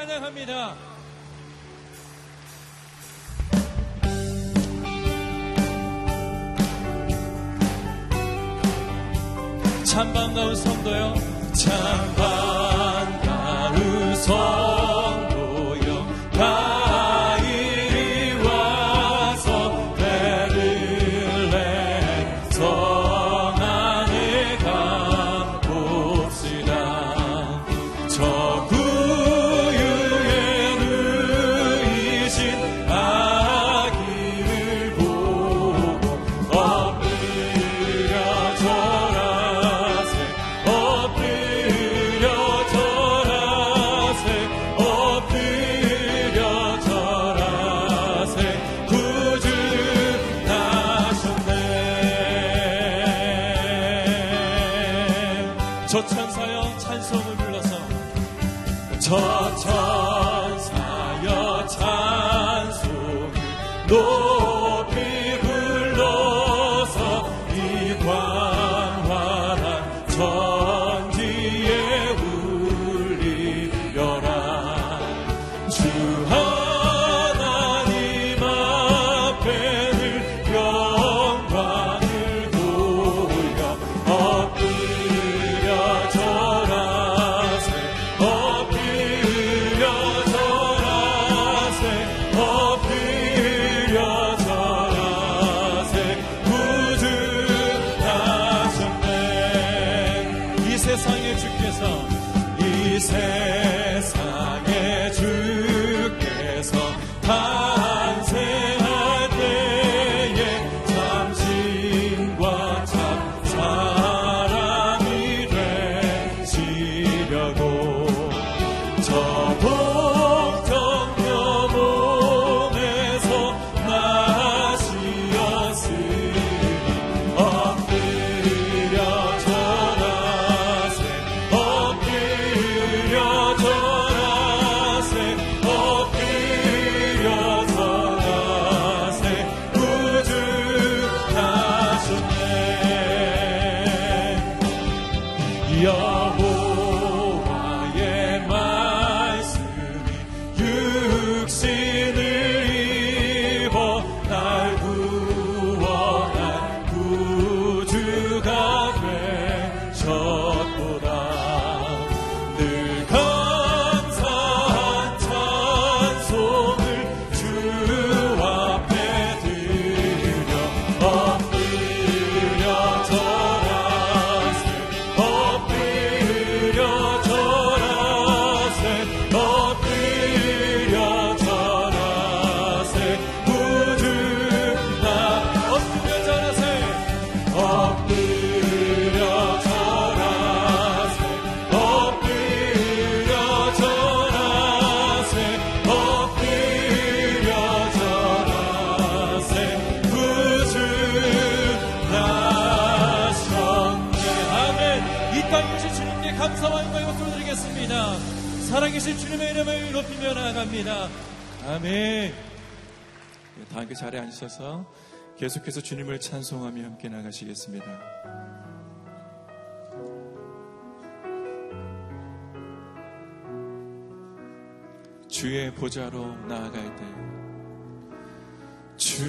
찬양합니다. 참 반가운 성도요. 참 반가운 성도. 살아갑니다. 아멘. 다 함께 자리에 앉으셔서 계속해서 주님을 찬송하며 함께 나가시겠습니다. 주의 보좌로 나아갈 때 주.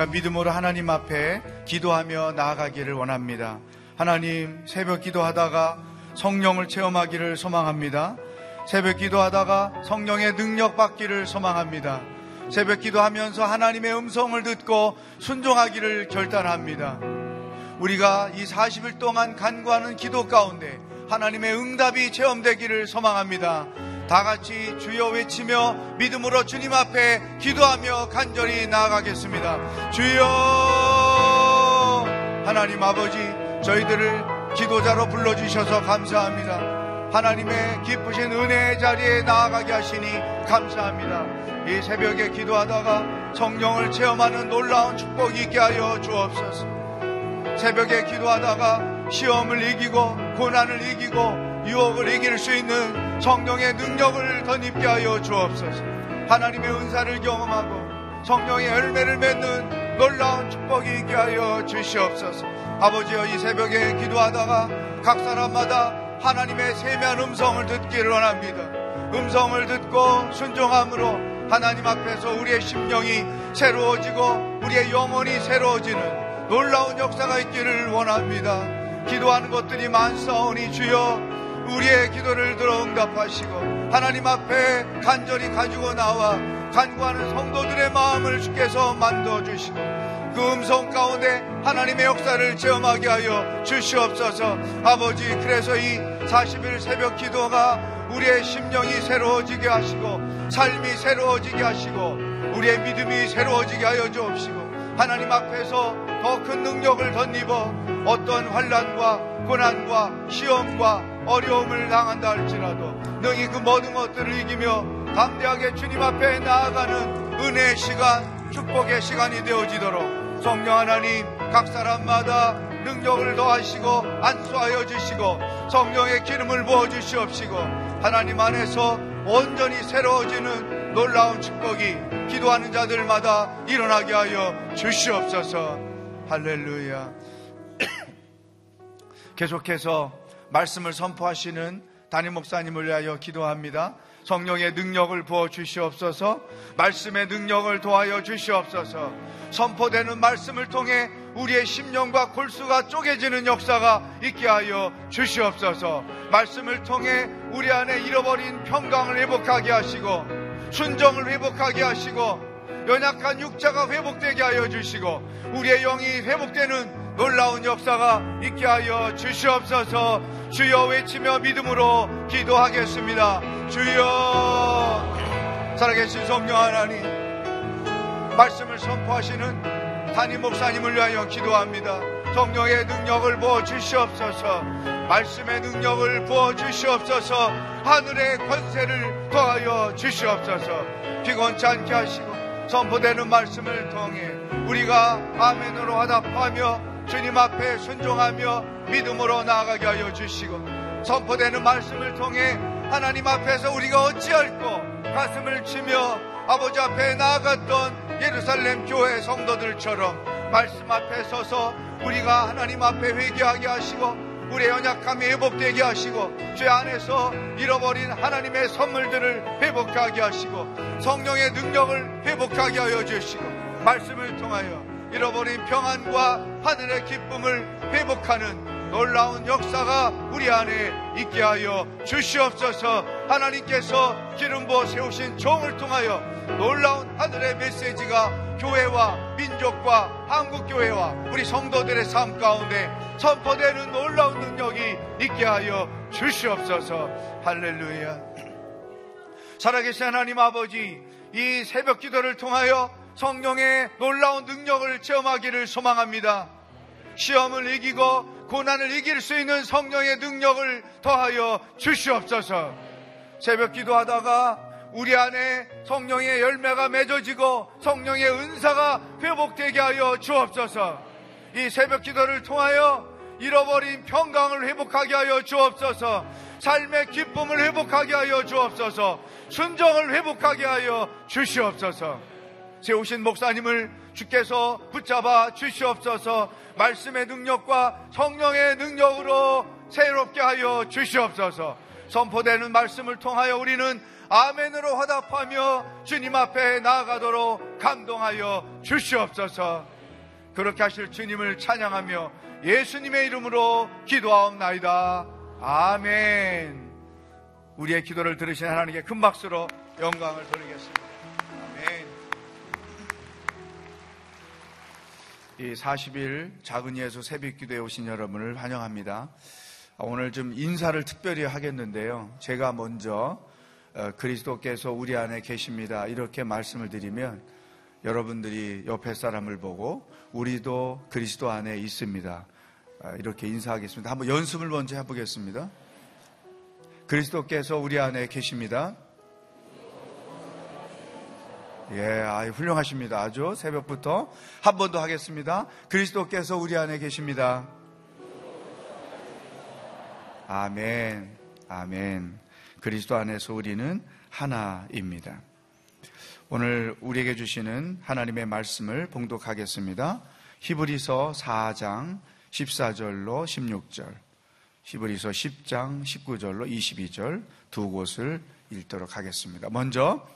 우리가 믿음으로 하나님 앞에 기도하며 나아가기를 원합니다. 하나님 새벽 기도하다가 성령을 체험하기를 소망합니다. 새벽 기도하다가 성령의 능력 받기를 소망합니다. 새벽 기도하면서 하나님의 음성을 듣고 순종하기를 결단합니다. 우리가 이 40일 동안 간구하는 기도 가운데 하나님의 응답이 체험되기를 소망합니다. 다 같이 주여 외치며 믿음으로 주님 앞에 기도하며 간절히 나아가겠습니다. 주여 하나님 아버지 저희들을 기도자로 불러주셔서 감사합니다. 하나님의 기쁘신 은혜의 자리에 나아가게 하시니 감사합니다. 이 새벽에 기도하다가 성령을 체험하는 놀라운 축복이 있게 하여 주옵소서. 새벽에 기도하다가 시험을 이기고 고난을 이기고 유혹을 이길 수 있는 성령의 능력을 덧입게 하여 주옵소서. 하나님의 은사를 경험하고 성령의 열매를 맺는 놀라운 축복이 있게 하여 주시옵소서. 아버지여 이 새벽에 기도하다가 각 사람마다 하나님의 세미한 음성을 듣기를 원합니다. 음성을 듣고 순종함으로 하나님 앞에서 우리의 심령이 새로워지고 우리의 영혼이 새로워지는 놀라운 역사가 있기를 원합니다. 기도하는 것들이 많사오니 주여 우리의 기도를 들어 응답하시고 하나님 앞에 간절히 가지고 나와 간구하는 성도들의 마음을 주께서 만들어 주시고 그 음성 가운데 하나님의 역사를 체험하게 하여 주시옵소서. 아버지 그래서 이 40일 새벽 기도가 우리의 심령이 새로워지게 하시고 삶이 새로워지게 하시고 우리의 믿음이 새로워지게 하여 주옵시고 하나님 앞에서 더 큰 능력을 덧입어 어떤 환란과 고난과 시험과 어려움을 당한다 할지라도 능히 그 모든 것들을 이기며 담대하게 주님 앞에 나아가는 은혜의 시간 축복의 시간이 되어지도록 성령 하나님 각 사람마다 능력을 더하시고 안수하여 주시고 성령의 기름을 부어 주시옵시고 하나님 안에서 온전히 새로워지는 놀라운 축복이 기도하는 자들마다 일어나게 하여 주시옵소서. 할렐루야 계속해서 말씀을 선포하시는 담임 목사님을 위하여 기도합니다. 성령의 능력을 부어 주시옵소서, 말씀의 능력을 도하여 주시옵소서, 선포되는 말씀을 통해 우리의 심령과 골수가 쪼개지는 역사가 있게 하여 주시옵소서, 말씀을 통해 우리 안에 잃어버린 평강을 회복하게 하시고, 순정을 회복하게 하시고, 연약한 육자가 회복되게 하여 주시고, 우리의 영이 회복되는 놀라운 역사가 있게 하여 주시옵소서 주여 외치며 믿음으로 기도하겠습니다. 주여 살아계신 성령 하나님 말씀을 선포하시는 담임 목사님을 위하여 기도합니다. 성령의 능력을 부어 주시옵소서 말씀의 능력을 부어 주시옵소서 하늘의 권세를 더하여 주시옵소서 피곤치 않게 하시고 선포되는 말씀을 통해 우리가 아멘으로 화답하며 주님 앞에 순종하며 믿음으로 나아가게 하여 주시고 선포되는 말씀을 통해 하나님 앞에서 우리가 어찌할꼬 가슴을 치며 아버지 앞에 나아갔던 예루살렘 교회 성도들처럼 말씀 앞에 서서 우리가 하나님 앞에 회개하게 하시고 우리의 연약함이 회복되게 하시고 죄 안에서 잃어버린 하나님의 선물들을 회복하게 하시고 성령의 능력을 회복하게 하여 주시고 말씀을 통하여 잃어버린 평안과 하늘의 기쁨을 회복하는 놀라운 역사가 우리 안에 있게 하여 주시옵소서. 하나님께서 기름 부어 세우신 종을 통하여 놀라운 하늘의 메시지가 교회와 민족과 한국교회와 우리 성도들의 삶 가운데 선포되는 놀라운 능력이 있게 하여 주시옵소서. 할렐루야. 살아계신 하나님 아버지 이 새벽 기도를 통하여 성령의 놀라운 능력을 체험하기를 소망합니다. 시험을 이기고 고난을 이길 수 있는 성령의 능력을 더하여 주시옵소서. 새벽 기도하다가 우리 안에 성령의 열매가 맺어지고 성령의 은사가 회복되게 하여 주옵소서. 이 새벽 기도를 통하여 잃어버린 평강을 회복하게 하여 주옵소서. 삶의 기쁨을 회복하게 하여 주옵소서. 순정을 회복하게 하여 주시옵소서. 세우신 목사님을 주께서 붙잡아 주시옵소서. 말씀의 능력과 성령의 능력으로 새롭게 하여 주시옵소서. 선포되는 말씀을 통하여 우리는 아멘으로 화답하며 주님 앞에 나아가도록 감동하여 주시옵소서. 그렇게 하실 주님을 찬양하며 예수님의 이름으로 기도하옵나이다. 아멘. 우리의 기도를 들으신 하나님께 큰 박수로 영광을 돌리겠습니다 40일 작은 예수 새벽 기도에 오신 여러분을 환영합니다. 오늘 좀 인사를 특별히 하겠는데요. 제가 먼저 어, 그리스도께서 우리 안에 계십니다. 이렇게 말씀을 드리면 여러분들이 옆에 사람을 보고 우리도 그리스도 안에 있습니다. 아, 이렇게 인사하겠습니다. 한번 연습을 먼저 해보겠습니다. 그리스도께서 우리 안에 계십니다. 예, 아유, 훌륭하십니다. 아주 새벽부터 한 번 더 하겠습니다. 그리스도께서 우리 안에 계십니다. 아멘, 아멘. 그리스도 안에서 우리는 하나입니다. 오늘 우리에게 주시는 하나님의 말씀을 봉독하겠습니다. 히브리서 4장 14절로 16절, 히브리서 10장 19절로 22절 두 곳을 읽도록 하겠습니다. 먼저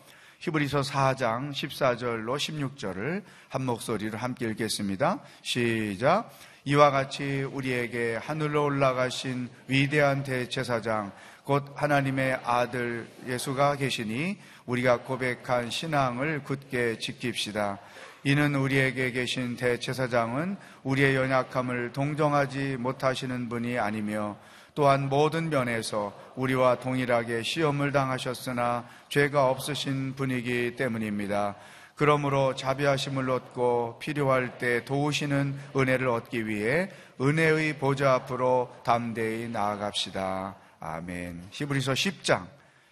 히브리서 4장 14절로 16절을 한 목소리로 함께 읽겠습니다. 시작. 이와 같이 우리에게 하늘로 올라가신 위대한 대제사장 곧 하나님의 아들 예수가 계시니 우리가 고백한 신앙을 굳게 지킵시다. 이는 우리에게 계신 대제사장은 우리의 연약함을 동정하지 못하시는 분이 아니며 또한 모든 면에서 우리와 동일하게 시험을 당하셨으나 죄가 없으신 분이기 때문입니다. 그러므로 자비하심을 얻고 필요할 때 도우시는 은혜를 얻기 위해 은혜의 보좌 앞으로 담대히 나아갑시다. 아멘. 히브리서 10장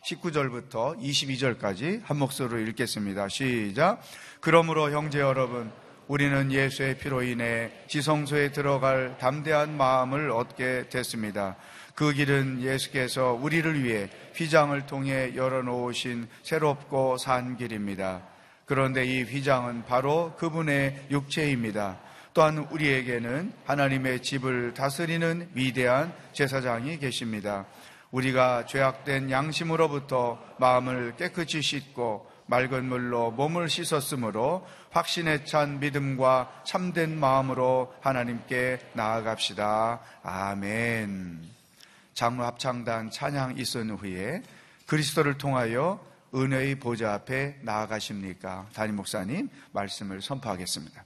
19절부터 22절까지 한 목소리로 읽겠습니다. 시작. 그러므로 형제 여러분, 우리는 예수의 피로 인해 지성소에 들어갈 담대한 마음을 얻게 됐습니다. 그 길은 예수께서 우리를 위해 휘장을 통해 열어놓으신 새롭고 산 길입니다. 그런데 이 휘장은 바로 그분의 육체입니다. 또한 우리에게는 하나님의 집을 다스리는 위대한 제사장이 계십니다. 우리가 죄악된 양심으로부터 마음을 깨끗이 씻고 맑은 물로 몸을 씻었으므로 확신에 찬 믿음과 참된 마음으로 하나님께 나아갑시다. 아멘. 장로 합창단 찬양 있은 후에 그리스도를 통하여 은혜의 보좌 앞에 나아가십니까? 담임 목사님 말씀을 선포하겠습니다.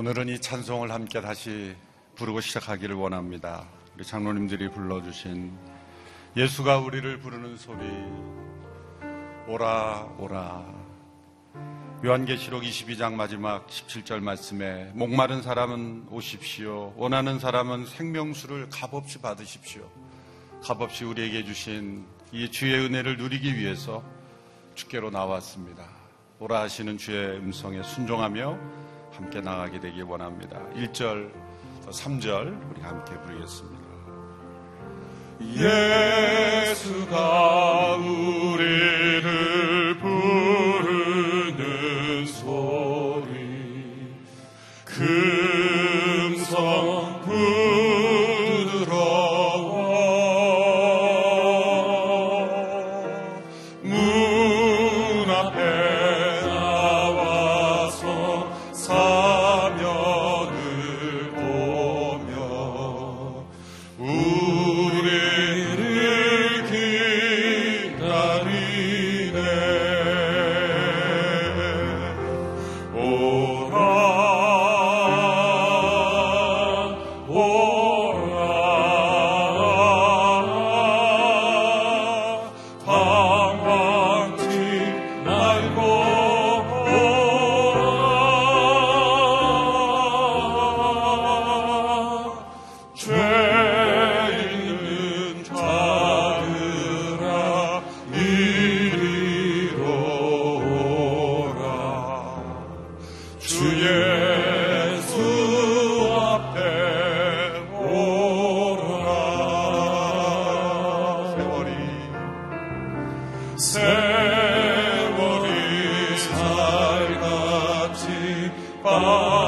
오늘은 이 찬송을 함께 다시 부르고 시작하기를 원합니다. 우리 장로님들이 불러주신 예수가 우리를 부르는 소리. 오라 오라. 요한계시록 22장 마지막 17절 말씀에 목마른 사람은 오십시오. 원하는 사람은 생명수를 값없이 받으십시오. 값없이 우리에게 주신 이 주의 은혜를 누리기 위해서 주께로 나왔습니다. 오라 하시는 주의 음성에 순종하며 함께 나가게 되길 원합니다. 1절, 3절 우리 함께 부르겠습니다. 예수가 우 빠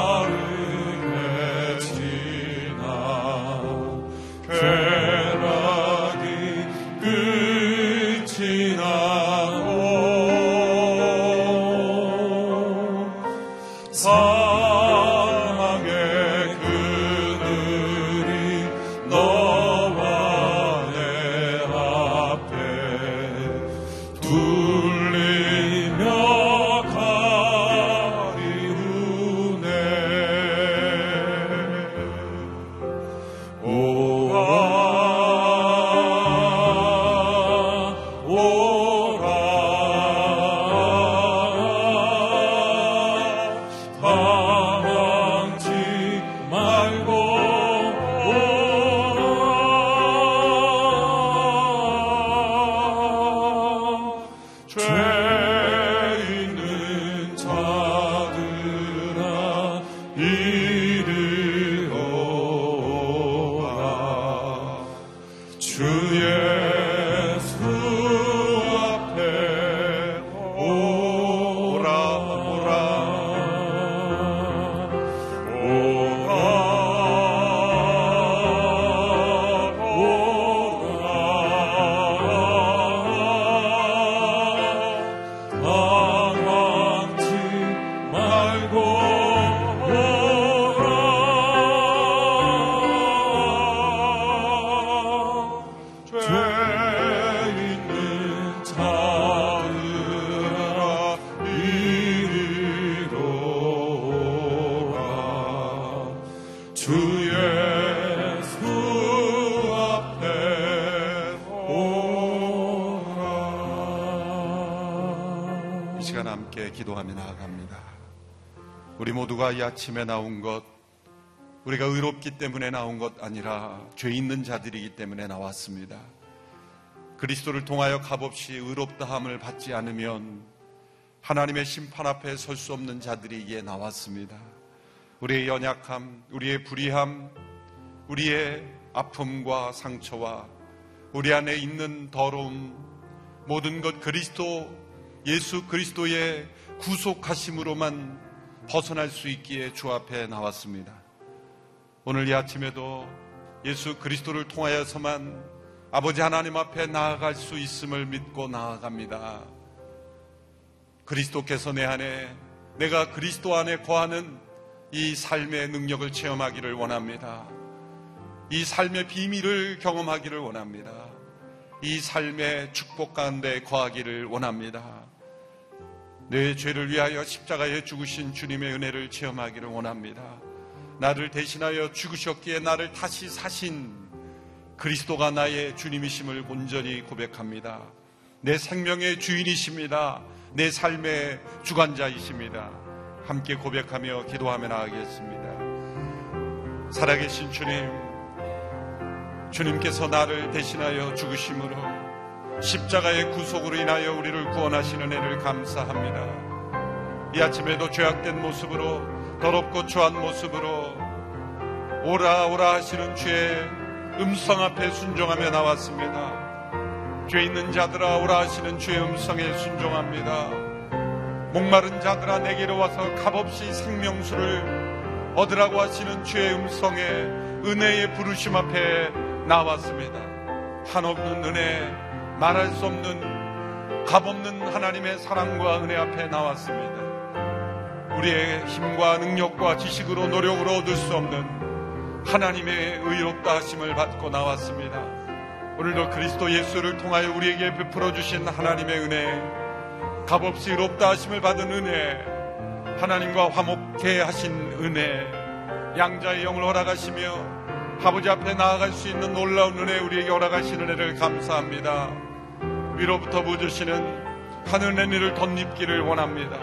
모두가 이 아침에 나온 것 우리가 의롭기 때문에 나온 것 아니라 죄 있는 자들이기 때문에 나왔습니다. 그리스도를 통하여 값없이 의롭다함을 받지 않으면 하나님의 심판 앞에 설 수 없는 자들이기에 나왔습니다. 우리의 연약함, 우리의 불의함, 우리의 아픔과 상처와 우리 안에 있는 더러움, 모든 것 그리스도, 예수 그리스도의 구속하심으로만 벗어날 수 있기에 주 앞에 나왔습니다. 오늘 이 아침에도 예수 그리스도를 통하여서만 아버지 하나님 앞에 나아갈 수 있음을 믿고 나아갑니다. 그리스도께서 내 안에 내가 그리스도 안에 거하는 이 삶의 능력을 체험하기를 원합니다. 이 삶의 비밀을 경험하기를 원합니다. 이 삶의 축복 가운데 거하기를 원합니다. 내 죄를 위하여 십자가에 죽으신 주님의 은혜를 체험하기를 원합니다. 나를 대신하여 죽으셨기에 나를 다시 사신 그리스도가 나의 주님이심을 온전히 고백합니다. 내 생명의 주인이십니다. 내 삶의 주관자이십니다. 함께 고백하며 기도하며 나가겠습니다. 살아계신 주님, 주님께서 나를 대신하여 죽으심으로 십자가의 구속으로 인하여 우리를 구원하시는 은혜를 감사합니다. 이 아침에도 죄악된 모습으로 더럽고 추한 모습으로 오라 오라 하시는 주의 음성 앞에 순종하며 나왔습니다. 죄 있는 자들아 오라 하시는 주의 음성에 순종합니다. 목마른 자들아 내게로 와서 값없이 생명수를 얻으라고 하시는 주의 음성에 은혜의 부르심 앞에 나왔습니다. 한없는 은혜, 말할 수 없는 값없는 하나님의 사랑과 은혜 앞에 나왔습니다. 우리의 힘과 능력과 지식으로 노력으로 얻을 수 없는 하나님의 의롭다 하심을 받고 나왔습니다. 오늘도 그리스도 예수를 통하여 우리에게 베풀어 주신 하나님의 은혜, 값없이 의롭다 하심을 받은 은혜, 하나님과 화목케 하신 은혜, 양자의 영을 허락하시며 아버지 앞에 나아갈 수 있는 놀라운 은혜 우리에게 허락하신 은혜를 감사합니다. 위로부터 부주시는 하늘의 일을 덧입기를 원합니다.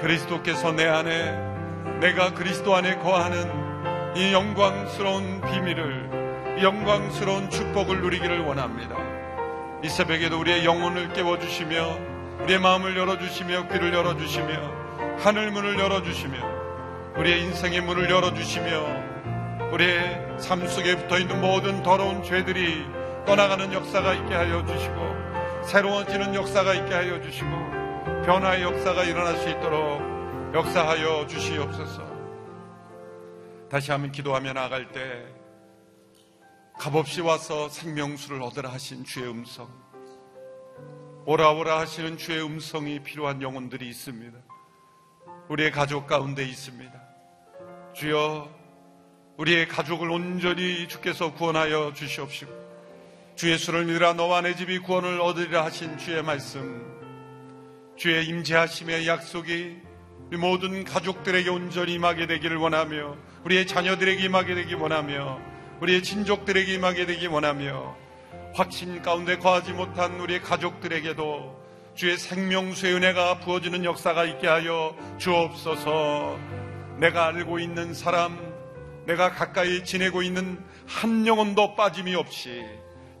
그리스도께서 내 안에 내가 그리스도 안에 거하는 이 영광스러운 비밀을 이 영광스러운 축복을 누리기를 원합니다. 이 새벽에도 우리의 영혼을 깨워주시며 우리의 마음을 열어주시며 귀를 열어주시며 하늘 문을 열어주시며 우리의 인생의 문을 열어주시며 우리의 삶 속에 붙어 있는 모든 더러운 죄들이 떠나가는 역사가 있게 하여 주시고 새로워지는 역사가 있게 하여 주시고 변화의 역사가 일어날 수 있도록 역사하여 주시옵소서. 다시 한번 기도하며 나아갈 때 값없이 와서 생명수를 얻으라 하신 주의 음성 오라 오라 하시는 주의 음성이 필요한 영혼들이 있습니다. 우리의 가족 가운데 있습니다. 주여 우리의 가족을 온전히 주께서 구원하여 주시옵시고 주 예수를 믿으라 너와 내 집이 구원을 얻으리라 하신 주의 말씀 주의 임재하심의 약속이 우리 모든 가족들에게 온전히 임하게 되기를 원하며 우리의 자녀들에게 임하게 되기 원하며 우리의 친족들에게 임하게 되기 원하며 확신 가운데 거하지 못한 우리의 가족들에게도 주의 생명수의 은혜가 부어지는 역사가 있게 하여 주옵소서. 내가 알고 있는 사람 내가 가까이 지내고 있는 한 영혼도 빠짐이 없이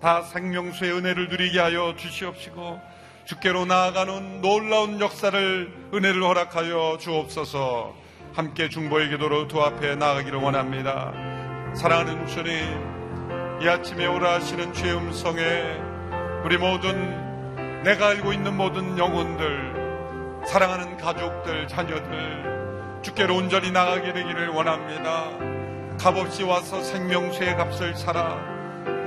다 생명수의 은혜를 누리게 하여 주시옵시고 주께로 나아가는 놀라운 역사를 은혜를 허락하여 주옵소서 함께 중보의 기도로 두 앞에 나아가기를 원합니다. 사랑하는 주님, 이 아침에 오라 하시는 주의 음성에 우리 모든 내가 알고 있는 모든 영혼들, 사랑하는 가족들, 자녀들, 주께로 온전히 나가게 되기를 원합니다. 값없이 와서 생명수의 값을 살아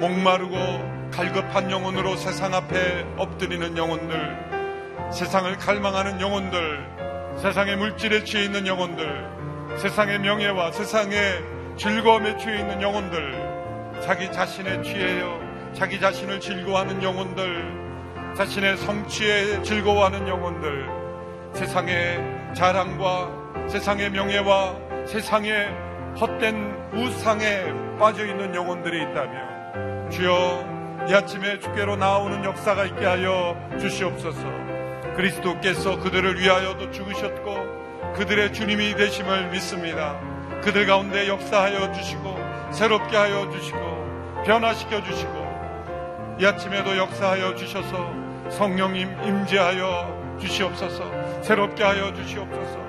목마르고 갈급한 영혼으로 세상 앞에 엎드리는 영혼들 세상을 갈망하는 영혼들 세상의 물질에 취해 있는 영혼들 세상의 명예와 세상의 즐거움에 취해 있는 영혼들 자기 자신에 취해요. 자기 자신을 즐거워하는 영혼들 자신의 성취에 즐거워하는 영혼들 세상의 자랑과 세상의 명예와 세상의 헛된 우상에 빠져 있는 영혼들이 있다며 주여 이 아침에 주께로 나오는 역사가 있게 하여 주시옵소서. 그리스도께서 그들을 위하여도 죽으셨고 그들의 주님이 되심을 믿습니다. 그들 가운데 역사하여 주시고 새롭게 하여 주시고 변화시켜 주시고 이 아침에도 역사하여 주셔서 성령님 임재하여 주시옵소서. 새롭게 하여 주시옵소서.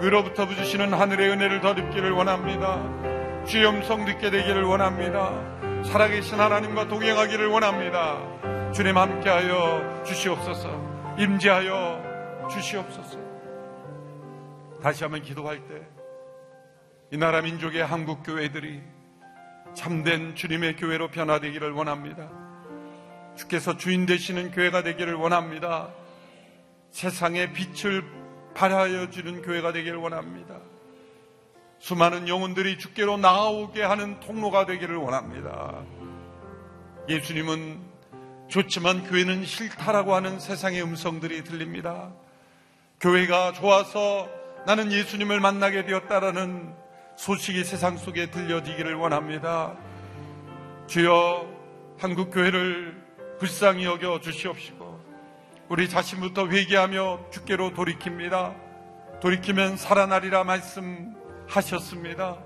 위로부터 부주시는 하늘의 은혜를 더입기를 원합니다. 주의 음성 듣게 되기를 원합니다. 살아계신 하나님과 동행하기를 원합니다. 주님 함께하여 주시옵소서. 임재하여 주시옵소서. 다시 한번 기도할 때 이 나라 민족의 한국 교회들이 참된 주님의 교회로 변화되기를 원합니다. 주께서 주인 되시는 교회가 되기를 원합니다. 세상의 빛을 발하여 주는 교회가 되기를 원합니다. 수많은 영혼들이 주께로 나오게 하는 통로가 되기를 원합니다. 예수님은 좋지만 교회는 싫다라고 하는 세상의 음성들이 들립니다. 교회가 좋아서 나는 예수님을 만나게 되었다라는 소식이 세상 속에 들려지기를 원합니다. 주여 한국 교회를 불쌍히 여겨 주시옵시고 우리 자신부터 회개하며 주께로 돌이킵니다. 돌이키면 살아나리라 말씀 하셨습니다.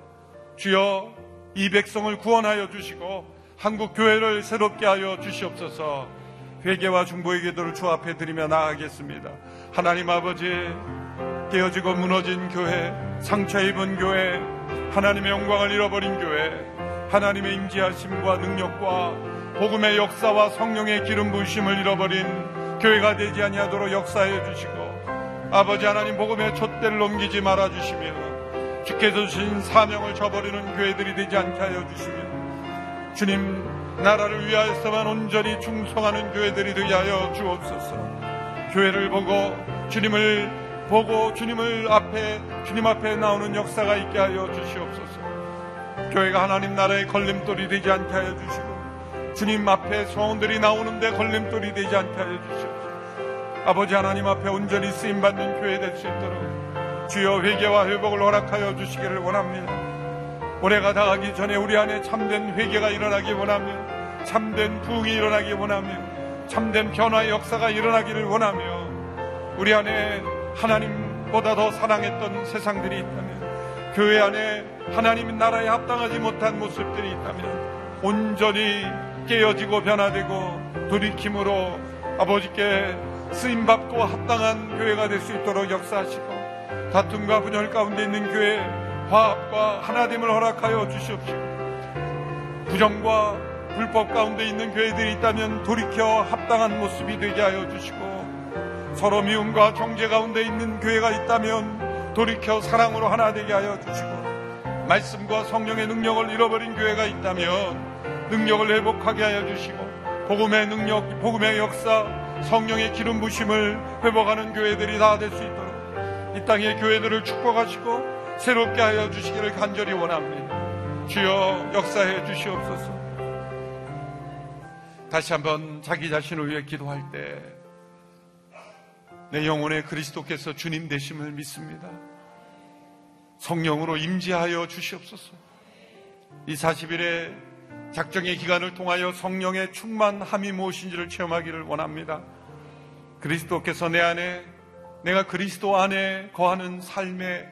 주여 이 백성을 구원하여 주시고 한국 교회를 새롭게 하여 주시옵소서. 회개와 중보의 기도를 주 앞에 드리며 나아가겠습니다. 하나님 아버지 깨어지고 무너진 교회, 상처 입은 교회, 하나님의 영광을 잃어버린 교회, 하나님의 임재하심과 능력과 복음의 역사와 성령의 기름 부으심을 잃어버린 교회가 되지 아니하도록 역사해 주시고 아버지 하나님 복음의 촛대를 넘기지 말아 주시며 주께서 주신 사명을 저버리는 교회들이 되지 않게 하여 주시며 주님 나라를 위하여서만 온전히 충성하는 교회들이 되게 하여 주옵소서. 교회를 보고 주님을 보고 주님을 앞에 주님 앞에 나오는 역사가 있게 하여 주시옵소서. 교회가 하나님 나라의 걸림돌이 되지 않게 하여 주시고 주님 앞에 소원들이 나오는데 걸림돌이 되지 않게 하여 주시옵소서. 아버지 하나님 앞에 온전히 쓰임받는 교회 될 수 있도록 주여 회개와 회복을 허락하여 주시기를 원합니다. 올해가 다 가기 전에 우리 안에 참된 회개가 일어나기 원하며 참된 부흥이 일어나기 원하며 참된 변화의 역사가 일어나기를 원하며 우리 안에 하나님보다 더 사랑했던 세상들이 있다면 교회 안에 하나님 나라에 합당하지 못한 모습들이 있다면 온전히 깨어지고 변화되고 돌이킴으로 아버지께 쓰임받고 합당한 교회가 될 수 있도록 역사하시고 다툼과 분열 가운데 있는 교회 화합과 하나됨을 허락하여 주시옵시고 부정과 불법 가운데 있는 교회들이 있다면 돌이켜 합당한 모습이 되게 하여 주시고 서로 미움과 정죄 가운데 있는 교회가 있다면 돌이켜 사랑으로 하나 되게 하여 주시고 말씀과 성령의 능력을 잃어버린 교회가 있다면 능력을 회복하게 하여 주시고 복음의 능력, 복음의 역사, 성령의 기름 부심을 회복하는 교회들이 다 될 수 있도록 이 땅의 교회들을 축복하시고 새롭게 하여 주시기를 간절히 원합니다. 주여 역사해 주시옵소서. 다시 한번 자기 자신을 위해 기도할 때 내 영혼에 그리스도께서 주님 되심을 믿습니다. 성령으로 임재하여 주시옵소서. 이 40일의 작정의 기간을 통하여 성령의 충만함이 무엇인지를 체험하기를 원합니다. 그리스도께서 내 안에 내가 그리스도 안에 거하는 삶의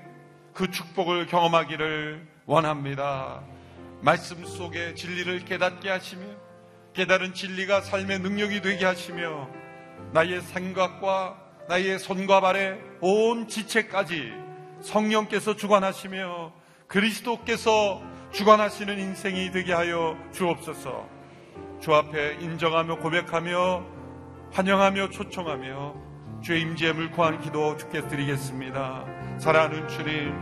그 축복을 경험하기를 원합니다. 말씀 속에 진리를 깨닫게 하시며 깨달은 진리가 삶의 능력이 되게 하시며 나의 생각과 나의 손과 발의 온 지체까지 성령께서 주관하시며 그리스도께서 주관하시는 인생이 되게 하여 주옵소서. 주 앞에 인정하며 고백하며 환영하며 초청하며 주의 임재함을 구하는 기도 주께 드리겠습니다. 사랑하는 주님,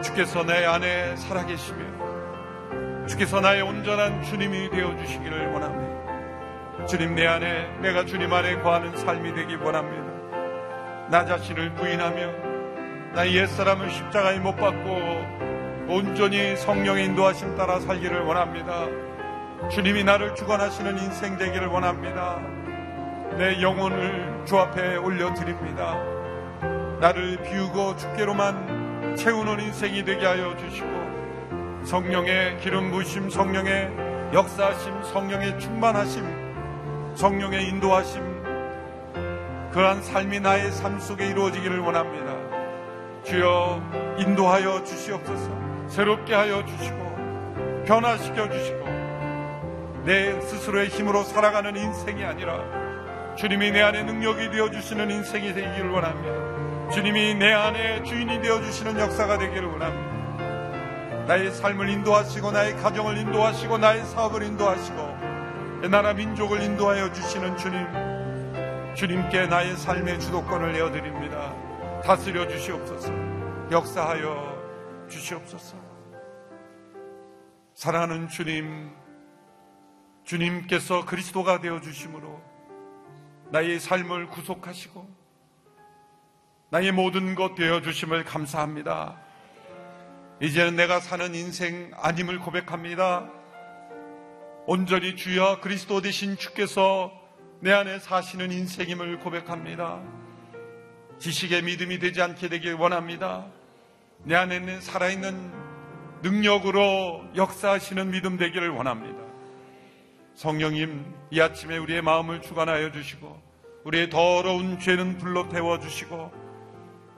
주께서 내 안에 살아계시며 주께서 나의 온전한 주님이 되어 주시기를 원합니다. 주님 내 안에 내가 주님 안에 거하는 삶이 되기 원합니다. 나 자신을 부인하며 나의 옛사람을 십자가에 못 박고 온전히 성령의 인도하심 따라 살기를 원합니다. 주님이 나를 주관하시는 인생 되기를 원합니다. 내 영혼을 주 앞에 올려드립니다. 나를 비우고 주께로만 채우는 인생이 되게 하여 주시고 성령의 기름 부심, 성령의 역사하심, 성령의 충만하심, 성령의 인도하심, 그러한 삶이 나의 삶 속에 이루어지기를 원합니다. 주여 인도하여 주시옵소서. 새롭게 하여 주시고 변화시켜 주시고 내 스스로의 힘으로 살아가는 인생이 아니라 주님이 내 안에 능력이 되어 주시는 인생이 되기를 원합니다. 주님이 내 안에 주인이 되어 주시는 역사가 되기를 원합니다. 나의 삶을 인도하시고 나의 가정을 인도하시고 나의 사업을 인도하시고 나라 민족을 인도하여 주시는 주님 주님께 나의 삶의 주도권을 내어드립니다. 다스려 주시옵소서. 역사하여 주시옵소서. 사랑하는 주님, 주님께서 그리스도가 되어 주심으로 나의 삶을 구속하시고 나의 모든 것 되어 주심을 감사합니다. 이제는 내가 사는 인생 아님을 고백합니다. 온전히 주여 그리스도 되신 주께서 내 안에 사시는 인생임을 고백합니다. 지식의 믿음이 되지 않게 되길 원합니다. 내 안에 는 살아있는 능력으로 역사하시는 믿음 되기를 원합니다. 성령님, 이 아침에 우리의 마음을 주관하여 주시고, 우리의 더러운 죄는 불로 태워 주시고,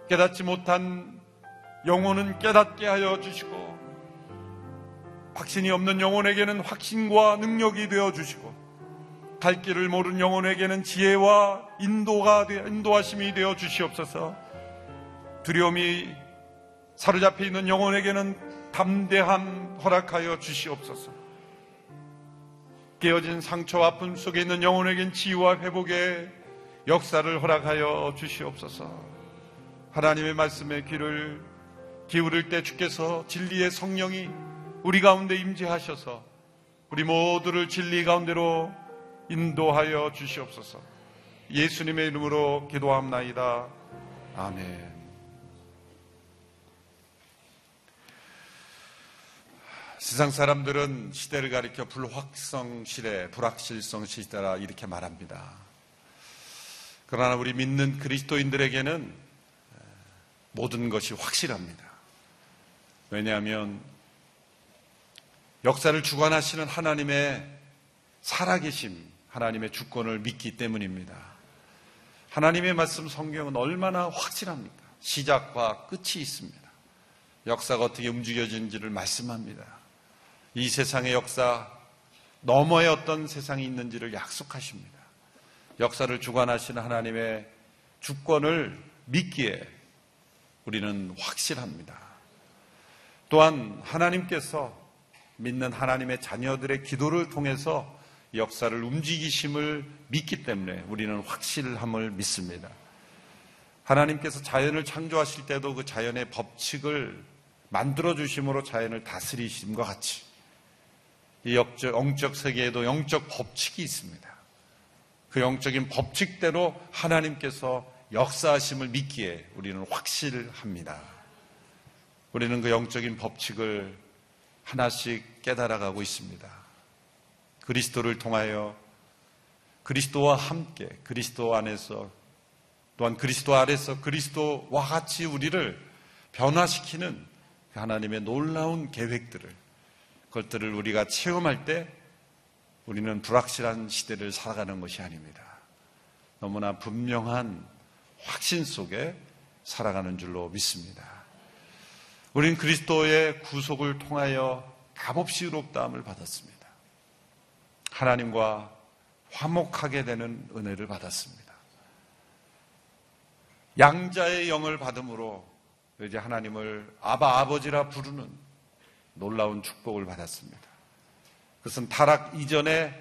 깨닫지 못한 영혼은 깨닫게 하여 주시고, 확신이 없는 영혼에게는 확신과 능력이 되어 주시고, 갈 길을 모르는 영혼에게는 지혜와 인도가 인도하심이 되어 주시옵소서. 두려움이 사로잡혀 있는 영혼에게는 담대함 허락하여 주시옵소서. 깨어진 상처와 아픔 속에 있는 영혼에겐 치유와 회복의 역사를 허락하여 주시옵소서. 하나님의 말씀에 귀를 기울일 때 주께서 진리의 성령이 우리 가운데 임재하셔서 우리 모두를 진리 가운데로 인도하여 주시옵소서. 예수님의 이름으로 기도합나이다. 아멘. 세상 사람들은 시대를 가리켜 불확성 시대, 불확실성 시대라 이렇게 말합니다. 그러나 우리 믿는 그리스도인들에게는 모든 것이 확실합니다. 왜냐하면 역사를 주관하시는 하나님의 살아계심, 하나님의 주권을 믿기 때문입니다. 하나님의 말씀 성경은 얼마나 확실합니까? 시작과 끝이 있습니다. 역사가 어떻게 움직여지는지를 말씀합니다. 이 세상의 역사 너머에 어떤 세상이 있는지를 약속하십니다. 역사를 주관하시는 하나님의 주권을 믿기에 우리는 확실합니다. 또한 하나님께서 믿는 하나님의 자녀들의 기도를 통해서 역사를 움직이심을 믿기 때문에 우리는 확실함을 믿습니다. 하나님께서 자연을 창조하실 때도 그 자연의 법칙을 만들어 주심으로 자연을 다스리심과 같이 이 영적, 영적 세계에도 영적 법칙이 있습니다. 그 영적인 법칙대로 하나님께서 역사하심을 믿기에 우리는 확실합니다. 우리는 그 영적인 법칙을 하나씩 깨달아가고 있습니다. 그리스도를 통하여 그리스도와 함께 그리스도 안에서 또한 그리스도 아래서 그리스도와 같이 우리를 변화시키는 그 하나님의 놀라운 계획들을 그 것들을 우리가 체험할 때 우리는 불확실한 시대를 살아가는 것이 아닙니다. 너무나 분명한 확신 속에 살아가는 줄로 믿습니다. 우리는 그리스도의 구속을 통하여 값없이 의롭다함을 받았습니다. 하나님과 화목하게 되는 은혜를 받았습니다. 양자의 영을 받음으로 이제 하나님을 아바 아버지라 부르는 놀라운 축복을 받았습니다. 그것은 타락 이전에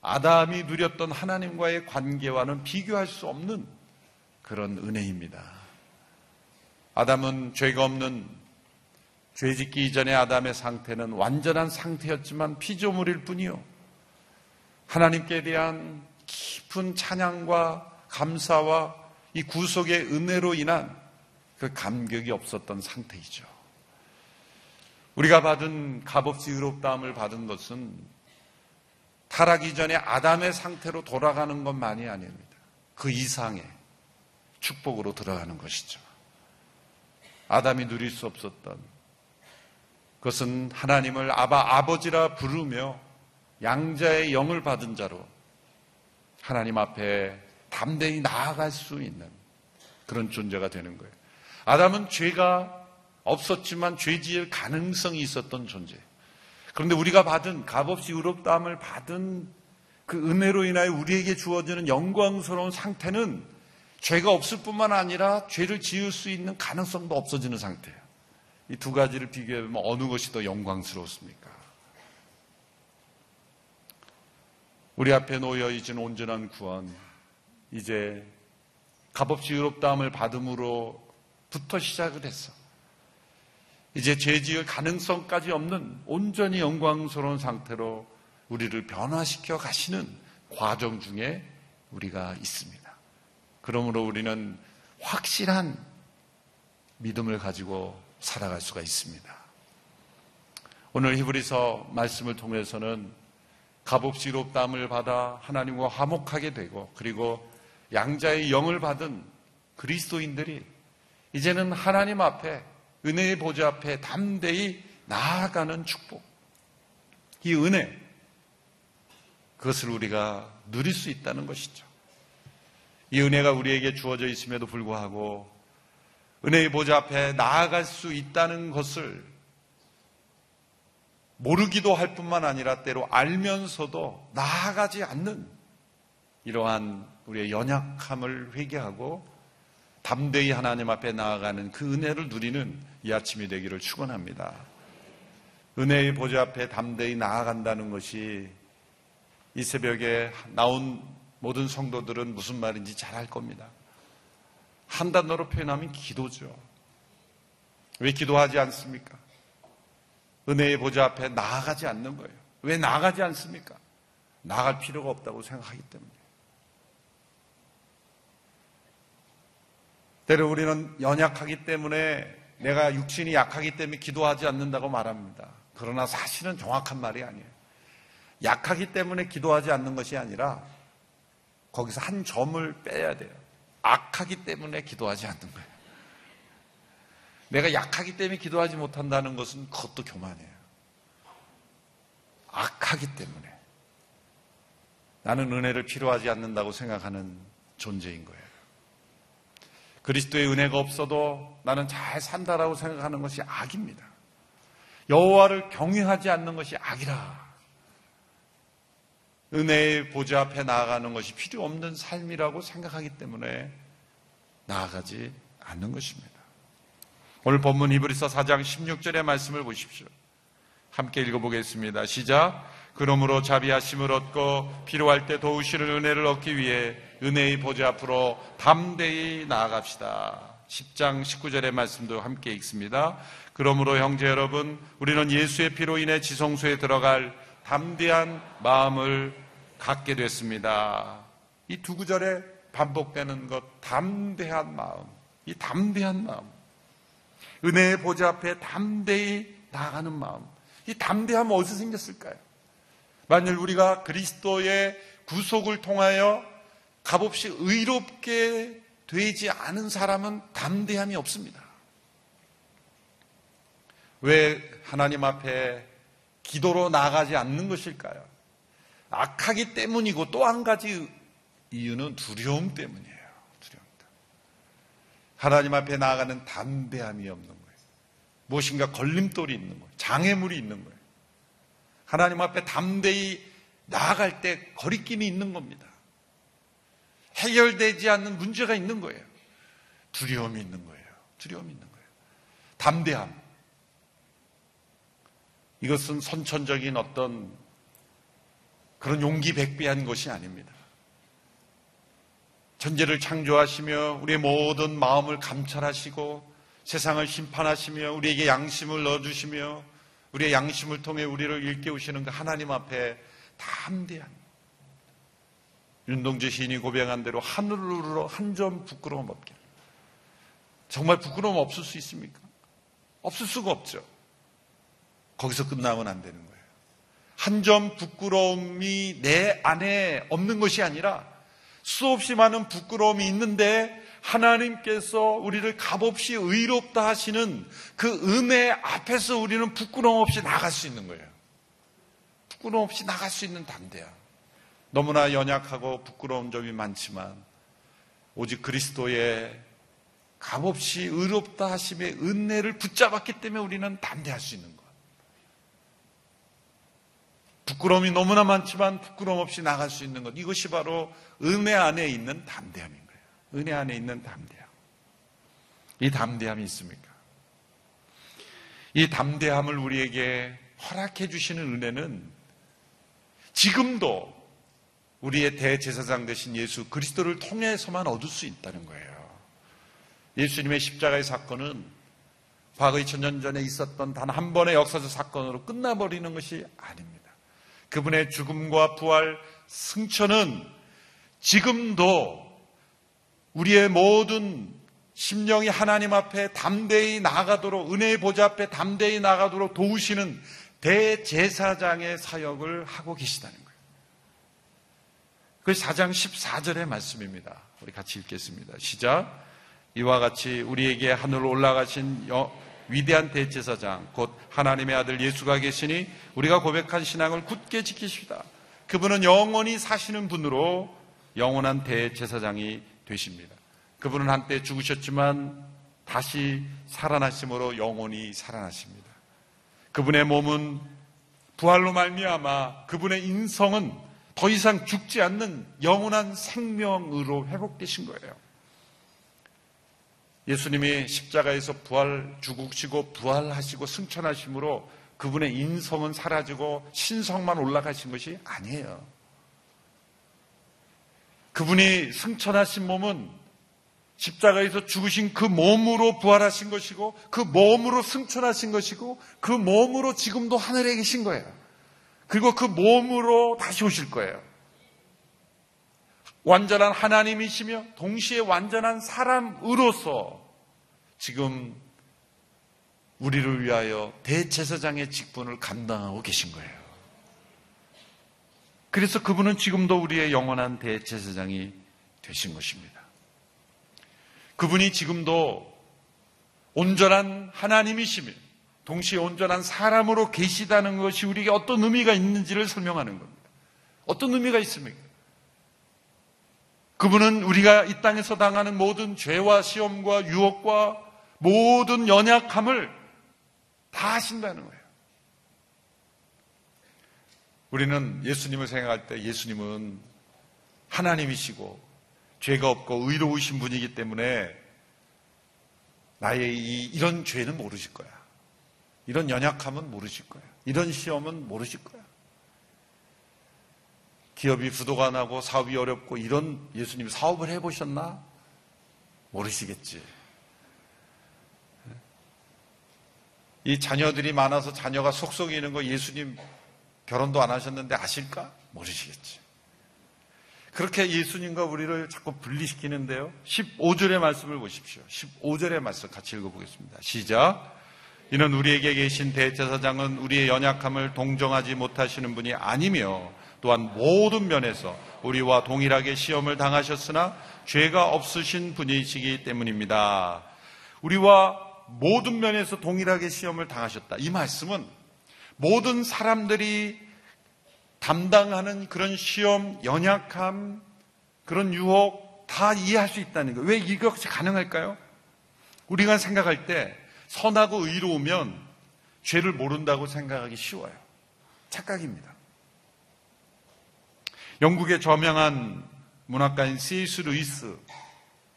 아담이 누렸던 하나님과의 관계와는 비교할 수 없는 그런 은혜입니다. 아담은 죄가 없는 죄 짓기 이전의 아담의 상태는 완전한 상태였지만 피조물일 뿐이요. 하나님께 대한 깊은 찬양과 감사와 이 구속의 은혜로 인한 그 감격이 없었던 상태이죠. 우리가 받은 값없이 의롭다함을 받은 것은 타락 이전에 아담의 상태로 돌아가는 것만이 아닙니다. 그 이상의 축복으로 들어가는 것이죠. 아담이 누릴 수 없었던 그것은 하나님을 아바 아버지라 부르며 양자의 영을 받은 자로 하나님 앞에 담대히 나아갈 수 있는 그런 존재가 되는 거예요. 아담은 죄가 없었지만 죄 지을 가능성이 있었던 존재. 그런데 우리가 받은 값없이 의롭다함을 받은 그 은혜로 인하여 우리에게 주어지는 영광스러운 상태는 죄가 없을 뿐만 아니라 죄를 지을 수 있는 가능성도 없어지는 상태예요. 이 두 가지를 비교해보면 어느 것이 더 영광스럽습니까? 우리 앞에 놓여 있는 온전한 구원, 이제 값없이 의롭다함을 받음으로부터 시작을 했어. 이제 죄 지을 가능성까지 없는 온전히 영광스러운 상태로 우리를 변화시켜 가시는 과정 중에 우리가 있습니다. 그러므로 우리는 확실한 믿음을 가지고 살아갈 수가 있습니다. 오늘 히브리서 말씀을 통해서는 값없이 롭담을 받아 하나님과 화목하게 되고 그리고 양자의 영을 받은 그리스도인들이 이제는 하나님 앞에 은혜의 보좌 앞에 담대히 나아가는 축복. 이 은혜, 그것을 우리가 누릴 수 있다는 것이죠. 이 은혜가 우리에게 주어져 있음에도 불구하고 은혜의 보좌 앞에 나아갈 수 있다는 것을 모르기도 할 뿐만 아니라 때로 알면서도 나아가지 않는 이러한 우리의 연약함을 회개하고 담대히 하나님 앞에 나아가는 그 은혜를 누리는 이 아침이 되기를 축원합니다. 은혜의 보좌 앞에 담대히 나아간다는 것이 이 새벽에 나온 모든 성도들은 무슨 말인지 잘 알 겁니다. 한 단어로 표현하면 기도죠. 왜 기도하지 않습니까? 은혜의 보좌 앞에 나아가지 않는 거예요. 왜 나아가지 않습니까? 나갈 필요가 없다고 생각하기 때문에. 때로 우리는 연약하기 때문에 내가 육신이 약하기 때문에 기도하지 않는다고 말합니다. 그러나 사실은 정확한 말이 아니에요. 약하기 때문에 기도하지 않는 것이 아니라 거기서 한 점을 빼야 돼요. 악하기 때문에 기도하지 않는 거예요. 내가 약하기 때문에 기도하지 못한다는 것은 그것도 교만이에요. 악하기 때문에. 나는 은혜를 필요하지 않는다고 생각하는 존재인 거예요. 그리스도의 은혜가 없어도 나는 잘 산다라고 생각하는 것이 악입니다. 여호와를 경외하지 않는 것이 악이라. 은혜의 보좌 앞에 나아가는 것이 필요 없는 삶이라고 생각하기 때문에 나아가지 않는 것입니다. 오늘 본문 이브리서 4장 16절의 말씀을 보십시오. 함께 읽어보겠습니다. 시작. 그러므로 자비하심을 얻고 필요할 때 도우시는 은혜를 얻기 위해 은혜의 보좌 앞으로 담대히 나아갑시다. 10장 19절의 말씀도 함께 읽습니다. 그러므로 형제 여러분, 우리는 예수의 피로 인해 지성소에 들어갈 담대한 마음을 갖게 됐습니다. 이 두 구절에 반복되는 것, 담대한 마음. 이 담대한 마음. 은혜의 보좌 앞에 담대히 나가는 마음. 이 담대함은 어디서 생겼을까요? 만일 우리가 그리스도의 구속을 통하여 값없이 의롭게 되지 않은 사람은 담대함이 없습니다. 왜 하나님 앞에 기도로 나가지 않는 것일까요? 악하기 때문이고 또 한 가지 이유는 두려움 때문이에요. 두려움 하나님 앞에 나아가는 담대함이 없는 거예요. 무엇인가 걸림돌이 있는 거예요. 장애물이 있는 거예요. 하나님 앞에 담대히 나아갈 때 거리낌이 있는 겁니다. 해결되지 않는 문제가 있는 거예요. 두려움이 있는 거예요. 두려움이 있는 거예요. 담대함. 이것은 선천적인 어떤 그런 용기 백배한 것이 아닙니다. 천재를 창조하시며 우리의 모든 마음을 감찰하시고 세상을 심판하시며 우리에게 양심을 넣어주시며 우리의 양심을 통해 우리를 일깨우시는 그 하나님 앞에 담대한 윤동재 시인이 고백한 대로 하늘로 한 점 부끄러움 없게 정말 부끄러움 없을 수 있습니까? 없을 수가 없죠. 거기서 끝나면 안 되는 거예요. 한 점 부끄러움이 내 안에 없는 것이 아니라 수없이 많은 부끄러움이 있는데 하나님께서 우리를 값없이 의롭다 하시는 그 은혜 앞에서 우리는 부끄러움 없이 나갈 수 있는 거예요. 부끄러움 없이 나갈 수 있는 담대함. 너무나 연약하고 부끄러운 점이 많지만 오직 그리스도의 값없이 의롭다 하심의 은혜를 붙잡았기 때문에 우리는 담대할 수 있는 것. 부끄러움이 너무나 많지만 부끄러움 없이 나갈 수 있는 것. 이것이 바로 은혜 안에 있는 담대함입니다. 은혜 안에 있는 담대함. 이 담대함이 있습니까? 이 담대함을 우리에게 허락해 주시는 은혜는 지금도 우리의 대제사장 되신 예수 그리스도를 통해서만 얻을 수 있다는 거예요. 예수님의 십자가의 사건은 과거 2000년 전에 있었던 단 한 번의 역사적 사건으로 끝나버리는 것이 아닙니다. 그분의 죽음과 부활, 승천은 지금도 우리의 모든 심령이 하나님 앞에 담대히 나가도록 은혜의 보좌 앞에 담대히 나가도록 도우시는 대제사장의 사역을 하고 계시다는 거예요. 그 4장 14절의 말씀입니다. 우리 같이 읽겠습니다. 시작. 이와 같이 우리에게 하늘로 올라가신 위대한 대제사장 곧 하나님의 아들 예수가 계시니 우리가 고백한 신앙을 굳게 지키시다. 그분은 영원히 사시는 분으로 영원한 대제사장이 되십니다. 그분은 한때 죽으셨지만 다시 살아나심으로 영원히 살아나십니다. 그분의 몸은 부활로 말미암아 그분의 인성은 더 이상 죽지 않는 영원한 생명으로 회복되신 거예요. 예수님이 십자가에서 부활 죽으시고 부활하시고 승천하심으로 그분의 인성은 사라지고 신성만 올라가신 것이 아니에요. 그분이 승천하신 몸은 십자가에서 죽으신 그 몸으로 부활하신 것이고 그 몸으로 승천하신 것이고 그 몸으로 지금도 하늘에 계신 거예요. 그리고 그 몸으로 다시 오실 거예요. 완전한 하나님이시며 동시에 완전한 사람으로서 지금 우리를 위하여 대제사장의 직분을 감당하고 계신 거예요. 그래서 그분은 지금도 우리의 영원한 대제사장이 되신 것입니다. 그분이 지금도 온전한 하나님이시며 동시에 온전한 사람으로 계시다는 것이 우리에게 어떤 의미가 있는지를 설명하는 겁니다. 어떤 의미가 있습니까? 그분은 우리가 이 땅에서 당하는 모든 죄와 시험과 유혹과 모든 연약함을 다 하신다는 거예요. 우리는 예수님을 생각할 때 예수님은 하나님이시고 죄가 없고 의로우신 분이기 때문에 나의 이, 이런 죄는 모르실 거야. 이런 연약함은 모르실 거야. 이런 시험은 모르실 거야. 기업이 부도가 나고 사업이 어렵고 이런 예수님 사업을 해보셨나? 모르시겠지. 이 자녀들이 많아서 자녀가 속속이는 거 예수님 결혼도 안 하셨는데 아실까? 모르시겠지. 그렇게 예수님과 우리를 자꾸 분리시키는데요. 15절의 말씀을 보십시오. 15절의 말씀 같이 읽어보겠습니다. 시작. 이는 우리에게 계신 대제사장은 우리의 연약함을 동정하지 못하시는 분이 아니며 또한 모든 면에서 우리와 동일하게 시험을 당하셨으나 죄가 없으신 분이시기 때문입니다. 우리와 모든 면에서 동일하게 시험을 당하셨다. 이 말씀은 모든 사람들이 담당하는 그런 시험, 연약함, 그런 유혹 다 이해할 수 있다는 거예요. 왜 이것이 가능할까요? 우리가 생각할 때 선하고 의로우면 죄를 모른다고 생각하기 쉬워요. 착각입니다. 영국의 저명한 문학가인 C.S. 루이스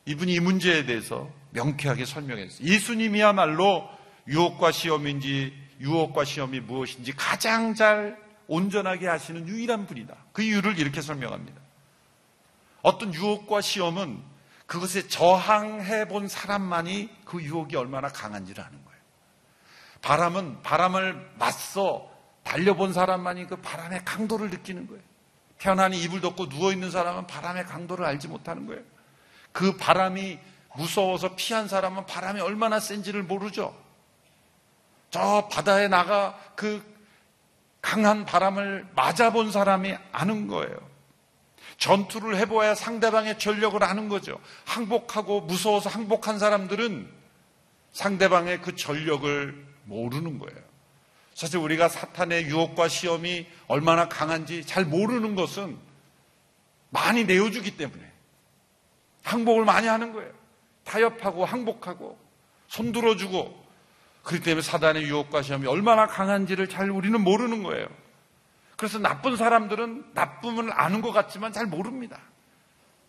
이분이 이 문제에 대해서 명쾌하게 설명했어요. 예수님이야말로 유혹과 시험인지 유혹과 시험이 무엇인지 가장 잘 온전하게 하시는 유일한 분이다. 그 이유를 이렇게 설명합니다. 어떤 유혹과 시험은 그것에 저항해 본 사람만이 그 유혹이 얼마나 강한지를 아는 거예요. 바람은 바람을 맞서 달려본 사람만이 그 바람의 강도를 느끼는 거예요. 편안히 이불 덮고 누워있는 사람은 바람의 강도를 알지 못하는 거예요. 그 바람이 무서워서 피한 사람은 바람이 얼마나 센지를 모르죠. 저 바다에 나가 그 강한 바람을 맞아본 사람이 아는 거예요. 전투를 해보아야 상대방의 전력을 아는 거죠. 항복하고 무서워서 항복한 사람들은 상대방의 그 전력을 모르는 거예요. 사실 우리가 사탄의 유혹과 시험이 얼마나 강한지 잘 모르는 것은 많이 내어주기 때문에 항복을 많이 하는 거예요. 타협하고 항복하고 손들어주고 그렇기 때문에 사단의 유혹과 시험이 얼마나 강한지를 잘 우리는 모르는 거예요. 그래서 나쁜 사람들은 나쁨을 아는 것 같지만 잘 모릅니다.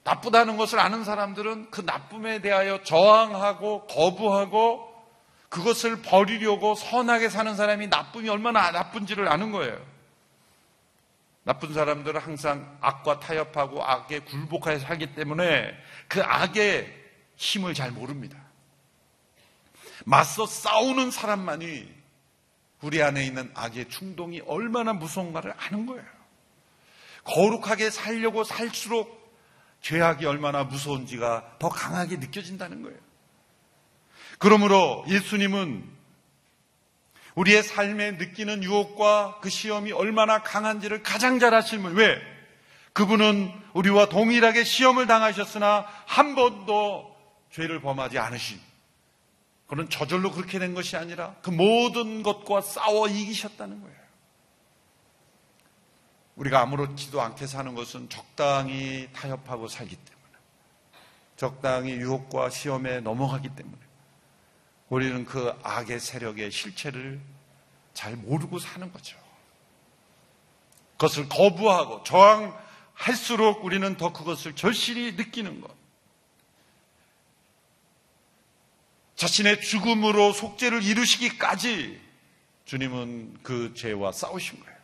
나쁘다는 것을 아는 사람들은 그 나쁨에 대하여 저항하고 거부하고 그것을 버리려고 선하게 사는 사람이 나쁨이 얼마나 나쁜지를 아는 거예요. 나쁜 사람들은 항상 악과 타협하고 악에 굴복하여 살기 때문에 그 악의 힘을 잘 모릅니다. 맞서 싸우는 사람만이 우리 안에 있는 악의 충동이 얼마나 무서운가를 아는 거예요. 거룩하게 살려고 살수록 죄악이 얼마나 무서운지가 더 강하게 느껴진다는 거예요. 그러므로 예수님은 우리의 삶에 느끼는 유혹과 그 시험이 얼마나 강한지를 가장 잘 아시는 왜? 그분은 우리와 동일하게 시험을 당하셨으나 한 번도 죄를 범하지 않으신 그는 저절로 그렇게 된 것이 아니라 그 모든 것과 싸워 이기셨다는 거예요. 우리가 아무렇지도 않게 사는 것은 적당히 타협하고 살기 때문에 적당히 유혹과 시험에 넘어가기 때문에 우리는 그 악의 세력의 실체를 잘 모르고 사는 거죠. 그것을 거부하고 저항할수록 우리는 더 그것을 절실히 느끼는 것. 자신의 죽음으로 속죄를 이루시기까지 주님은 그 죄와 싸우신 거예요.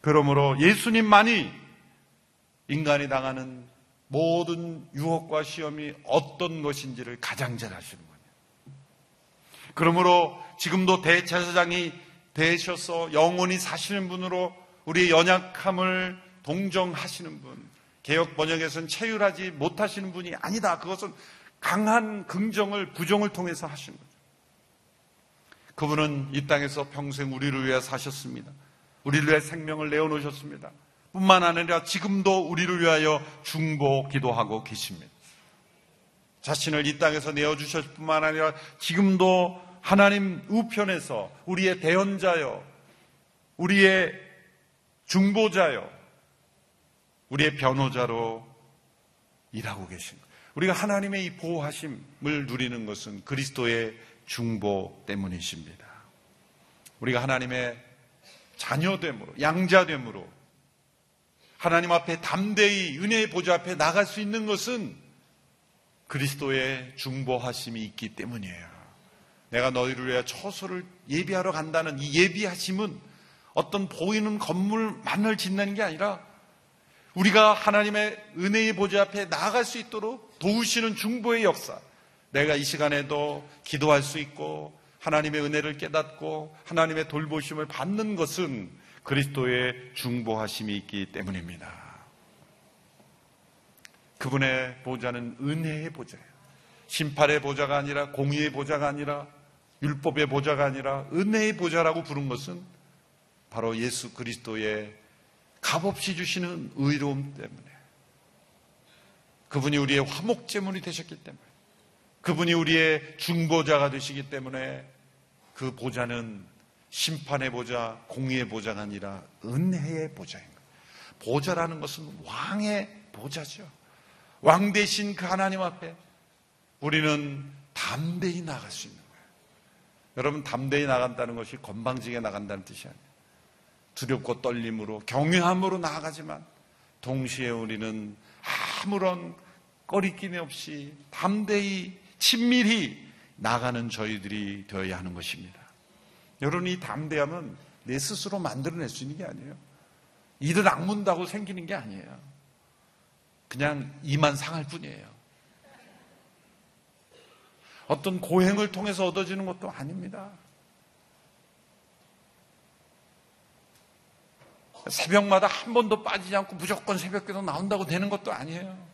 그러므로 예수님만이 인간이 당하는 모든 유혹과 시험이 어떤 것인지를 가장 잘 아시는 거예요. 그러므로 지금도 대제사장이 되셔서 영원히 사시는 분으로 우리의 연약함을 동정하시는 분, 개혁 번역에서는 체휼하지 못하시는 분이 아니다. 그것은 강한 긍정을, 부정을 통해서 하신 거죠. 그분은 이 땅에서 평생 우리를 위해 사셨습니다. 우리를 위해 생명을 내어놓으셨습니다. 뿐만 아니라 지금도 우리를 위하여 중보 기도하고 계십니다. 자신을 이 땅에서 내어주셨을 뿐만 아니라 지금도 하나님 우편에서 우리의 대언자여, 우리의 중보자여, 우리의 변호자로 일하고 계신 거예요. 우리가 하나님의 이 보호하심을 누리는 것은 그리스도의 중보 때문이십니다. 우리가 하나님의 자녀됨으로, 양자됨으로 하나님 앞에 담대히 은혜의 보좌 앞에 나갈 수 있는 것은 그리스도의 중보하심이 있기 때문이에요. 내가 너희를 위해 처소를 예비하러 간다는 이 예비하심은 어떤 보이는 건물만을 짓는 게 아니라 우리가 하나님의 은혜의 보좌 앞에 나아갈 수 있도록 도우시는 중보의 역사. 내가 이 시간에도 기도할 수 있고 하나님의 은혜를 깨닫고 하나님의 돌보심을 받는 것은 그리스도의 중보하심이 있기 때문입니다. 그분의 보좌는 은혜의 보좌예요. 심판의 보좌가 아니라 공의의 보좌가 아니라 율법의 보좌가 아니라 은혜의 보좌라고 부른 것은 바로 예수 그리스도의 값없이 주시는 의로움 때문에 그분이 우리의 화목제물이 되셨기 때문에 그분이 우리의 중보자가 되시기 때문에 그 보좌는 심판의 보좌, 공의의 보좌가 아니라 은혜의 보좌인 거예요. 보좌라는 것은 왕의 보좌죠. 왕 대신 그 하나님 앞에 우리는 담대히 나갈 수 있는 거예요. 여러분, 담대히 나간다는 것이 건방지게 나간다는 뜻이 아니에요. 두렵고 떨림으로, 경외함으로 나아가지만, 동시에 우리는 아무런 꺼리낌이 없이 담대히, 친밀히 나가는 저희들이 되어야 하는 것입니다. 여러분, 이 담대함은 내 스스로 만들어낼 수 있는 게 아니에요. 이를 악문다고 생기는 게 아니에요. 그냥 이만 상할 뿐이에요. 어떤 고행을 통해서 얻어지는 것도 아닙니다. 새벽마다 한 번도 빠지지 않고 무조건 새벽 기도 나온다고 되는 것도 아니에요.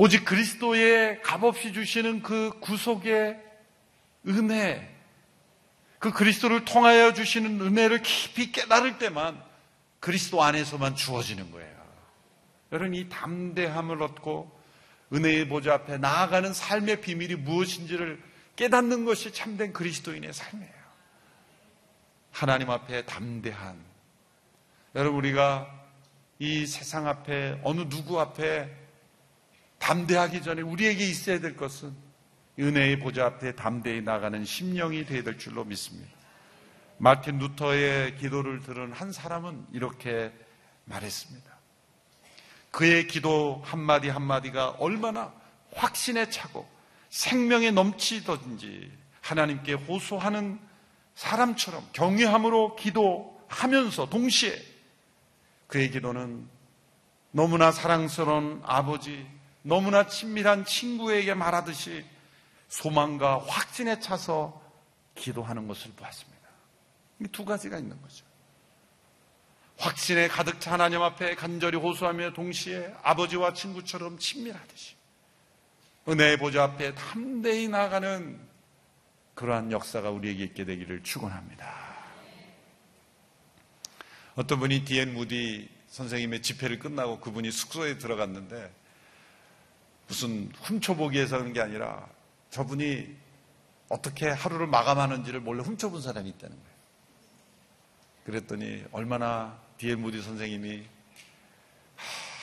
오직 그리스도의 값없이 주시는 그 구속의 은혜, 그 그리스도를 통하여 주시는 은혜를 깊이 깨달을 때만 그리스도 안에서만 주어지는 거예요. 여러분, 이 담대함을 얻고 은혜의 보좌 앞에 나아가는 삶의 비밀이 무엇인지를 깨닫는 것이 참된 그리스도인의 삶이에요. 하나님 앞에 담대한. 여러분, 우리가 이 세상 앞에, 어느 누구 앞에 담대하기 전에 우리에게 있어야 될 것은 은혜의 보좌 앞에 담대히 나가는 심령이 되어야 될 줄로 믿습니다. 마틴 루터의 기도를 들은 한 사람은 이렇게 말했습니다. 그의 기도 한마디 한마디가 얼마나 확신에 차고 생명에 넘치던지 하나님께 호소하는 사람처럼 경외함으로 기도하면서 동시에 그의 기도는 너무나 사랑스러운 아버지, 너무나 친밀한 친구에게 말하듯이 소망과 확신에 차서 기도하는 것을 보았습니다. 두 가지가 있는 거죠. 확신에 가득 찬 하나님 앞에 간절히 호소하며 동시에 아버지와 친구처럼 친밀하듯이 은혜의 보좌 앞에 담대히 나가는 그러한 역사가 우리에게 있게 되기를 축원합니다. 어떤 분이 디엔 무디 선생님의 집회를 끝나고 그분이 숙소에 들어갔는데 무슨 훔쳐보기 위해서 하는 게 아니라 저분이 어떻게 하루를 마감하는지를 몰래 훔쳐본 사람이 있다는 거예요. 그랬더니 얼마나 디엔 무디 선생님이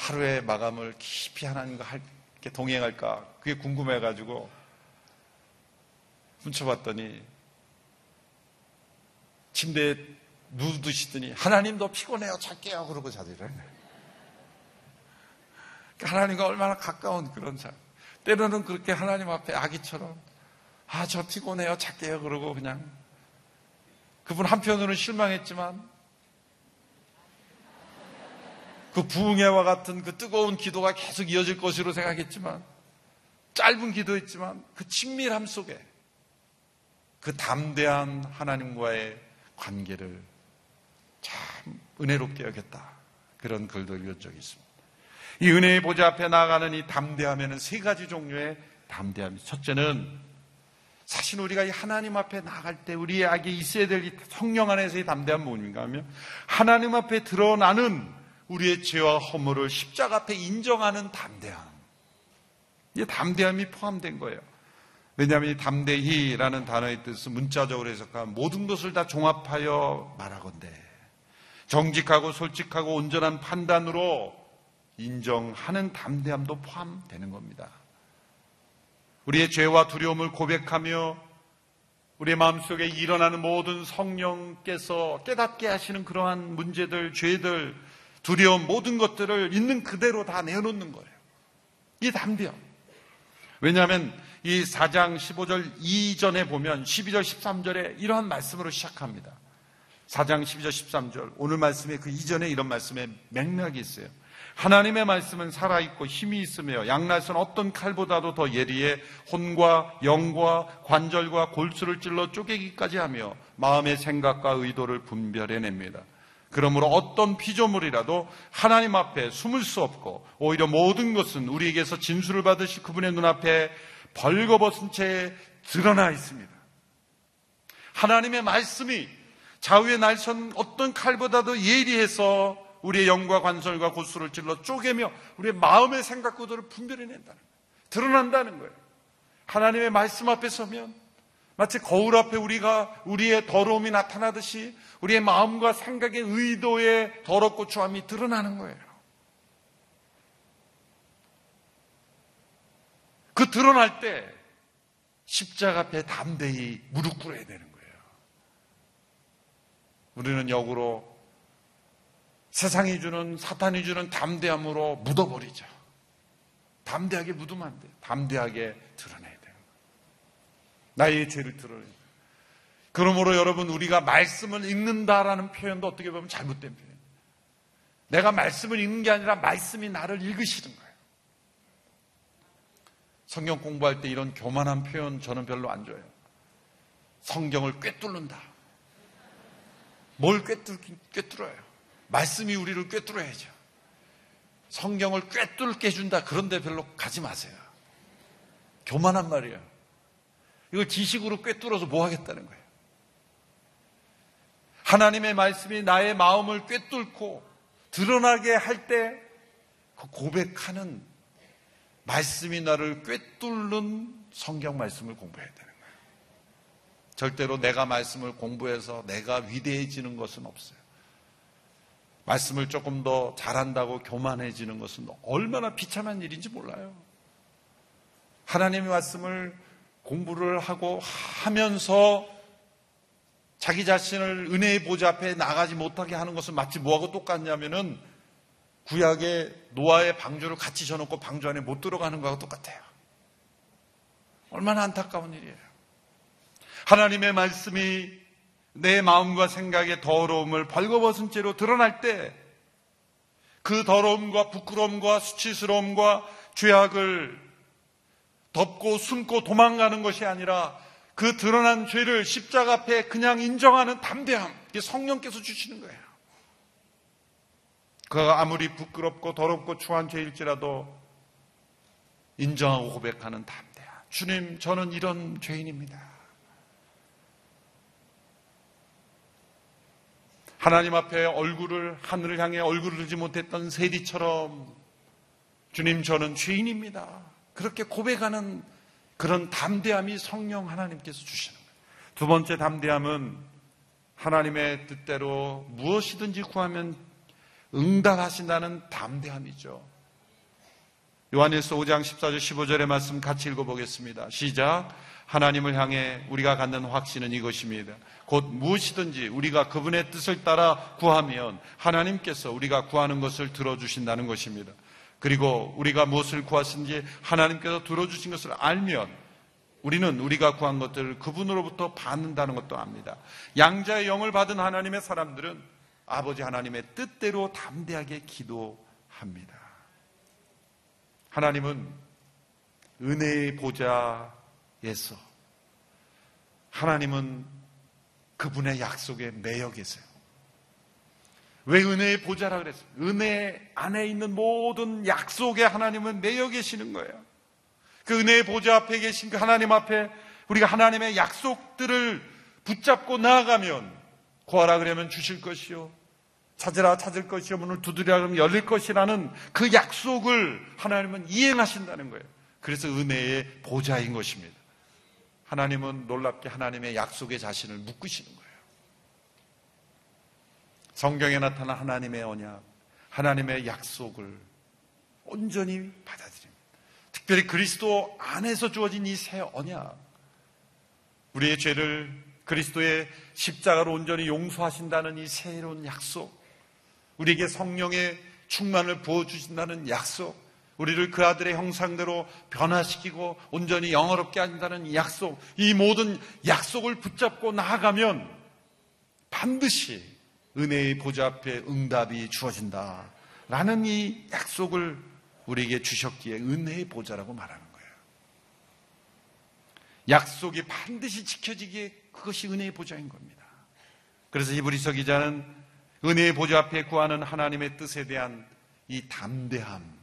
하루의 마감을 깊이 하나님과 함께 동행할까 그게 궁금해가지고 훔쳐봤더니 침대에 누우시더니 하나님도 피곤해요 잘게요 그러고 자더라고요. 하나님과 얼마나 가까운 그런 삶. 때로는 그렇게 하나님 앞에 아기처럼 아, 저 피곤해요. 잘게요. 그러고 그냥 그분 한편으로는 실망했지만 그 부흥회와 같은 그 뜨거운 기도가 계속 이어질 것으로 생각했지만 짧은 기도였지만 그 친밀함 속에 그 담대한 하나님과의 관계를 참 은혜롭게 여겼다. 그런 글도 읽은 적이 있습니다. 이 은혜의 보좌 앞에 나아가는 이 담대함에는 세 가지 종류의 담대함이 첫째는 사실 우리가 이 하나님 앞에 나갈 때 우리에게 있어야 될이 성령 안에서의 담대함 뭡니까 하면 하나님 앞에 드러나는 우리의 죄와 허물을 십자가 앞에 인정하는 담대함. 이 담대함이 포함된 거예요. 왜냐하면 이 담대히라는 단어의 뜻은 문자적으로 해석하면 모든 것을 다 종합하여 말하건대 정직하고 솔직하고 온전한 판단으로 인정하는 담대함도 포함되는 겁니다. 우리의 죄와 두려움을 고백하며 우리의 마음속에 일어나는 모든 성령께서 깨닫게 하시는 그러한 문제들, 죄들, 두려움, 모든 것들을 있는 그대로 다 내놓는 거예요. 이 담대함. 왜냐하면 이 4장 15절 이전에 보면 12절 13절에 이러한 말씀으로 시작합니다. 4장 12절 13절 오늘 말씀에 그 이전에 이런 말씀에 맥락이 있어요. 하나님의 말씀은 살아있고 힘이 있으며 양날선 어떤 칼보다도 더 예리해 혼과 영과 관절과 골수를 찔러 쪼개기까지 하며 마음의 생각과 의도를 분별해냅니다. 그러므로 어떤 피조물이라도 하나님 앞에 숨을 수 없고 오히려 모든 것은 우리에게서 진술을 받으시 그분의 눈앞에 벌거벗은 채 드러나 있습니다. 하나님의 말씀이 좌우의 날선 어떤 칼보다도 예리해서 우리의 영과 관절과 고수를 찔러 쪼개며 우리의 마음의 생각구들을 분별해낸다는 거예요. 드러난다는 거예요. 하나님의 말씀 앞에 서면 마치 거울 앞에 우리가 우리의 더러움이 나타나듯이 우리의 마음과 생각의 의도의 더럽고 추함이 드러나는 거예요. 그 드러날 때 십자가 앞에 담대히 무릎 꿇어야 되는 거예요. 우리는 역으로 세상이 주는 사탄이 주는 담대함으로 묻어버리죠. 담대하게 묻으면 안 돼요. 담대하게 드러내야 돼요. 나의 죄를 드러내야 돼요. 그러므로 여러분 우리가 말씀을 읽는다라는 표현도 어떻게 보면 잘못된 표현. 내가 말씀을 읽는 게 아니라 말씀이 나를 읽으시는 거예요. 성경 공부할 때 이런 교만한 표현 저는 별로 안 좋아해요. 성경을 꿰뚫는다. 뭘 꿰뚫, 꿰뚫어요? 말씀이 우리를 꿰뚫어야죠. 성경을 꿰뚫게 해준다. 그런데 별로 가지 마세요. 교만한 말이에요. 이걸 지식으로 꿰뚫어서 뭐 하겠다는 거예요. 하나님의 말씀이 나의 마음을 꿰뚫고 드러나게 할때그 고백하는 말씀이 나를 꿰뚫는 성경 말씀을 공부해야 되는 거예요. 절대로 내가 말씀을 공부해서 내가 위대해지는 것은 없어요. 말씀을 조금 더 잘한다고 교만해지는 것은 얼마나 비참한 일인지 몰라요. 하나님의 말씀을 공부를 하고 하면서 자기 자신을 은혜의 보좌 앞에 나가지 못하게 하는 것은 마치 뭐하고 똑같냐면은 구약의 노아의 방주를 같이 져놓고 방주 안에 못 들어가는 거하고 똑같아요. 얼마나 안타까운 일이에요. 하나님의 말씀이 내 마음과 생각의 더러움을 벌거벗은 채로 드러날 때 그 더러움과 부끄러움과 수치스러움과 죄악을 덮고 숨고 도망가는 것이 아니라 그 드러난 죄를 십자가 앞에 그냥 인정하는 담대함, 이게 성령께서 주시는 거예요. 그 아무리 부끄럽고 더럽고 추한 죄일지라도 인정하고 고백하는 담대함. 주님, 저는 이런 죄인입니다. 하나님 앞에 얼굴을 하늘을 향해 얼굴을 들지 못했던 세리처럼 주님 저는 죄인입니다. 그렇게 고백하는 그런 담대함이 성령 하나님께서 주시는 거예요. 두 번째 담대함은 하나님의 뜻대로 무엇이든지 구하면 응답하신다는 담대함이죠. 요한일서 5장 14절 15절의 말씀 같이 읽어보겠습니다. 시작. 하나님을 향해 우리가 갖는 확신은 이것입니다. 곧 무엇이든지 우리가 그분의 뜻을 따라 구하면 하나님께서 우리가 구하는 것을 들어주신다는 것입니다. 그리고 우리가 무엇을 구하신지 하나님께서 들어주신 것을 알면 우리는 우리가 구한 것들을 그분으로부터 받는다는 것도 압니다. 양자의 영을 받은 하나님의 사람들은 아버지 하나님의 뜻대로 담대하게 기도합니다. 하나님은 은혜의 보좌 에서 하나님은 그분의 약속에 매여 계세요. 왜 은혜의 보좌라 그랬어요? 은혜 안에 있는 모든 약속에 하나님은 매여 계시는 거예요. 그 은혜의 보좌 앞에 계신 그 하나님 앞에 우리가 하나님의 약속들을 붙잡고 나아가면 구하라 그러면 주실 것이요. 찾으라 찾을 것이요. 문을 두드리라 그러면 열릴 것이라는 그 약속을 하나님은 이행하신다는 거예요. 그래서 은혜의 보좌인 것입니다. 하나님은 놀랍게 하나님의 약속의 자신을 묶으시는 거예요. 성경에 나타난 하나님의 언약, 하나님의 약속을 온전히 받아들입니다. 특별히 그리스도 안에서 주어진 이 새 언약, 우리의 죄를 그리스도의 십자가로 온전히 용서하신다는 이 새로운 약속, 우리에게 성령의 충만을 부어주신다는 약속, 우리를 그 아들의 형상대로 변화시키고 온전히 영어롭게 한다는 약속, 이 모든 약속을 붙잡고 나아가면 반드시 은혜의 보좌 앞에 응답이 주어진다. 라는 이 약속을 우리에게 주셨기에 은혜의 보좌라고 말하는 거예요. 약속이 반드시 지켜지기에 그것이 은혜의 보좌인 겁니다. 그래서 히브리서 기자는 은혜의 보좌 앞에 구하는 하나님의 뜻에 대한 이 담대함,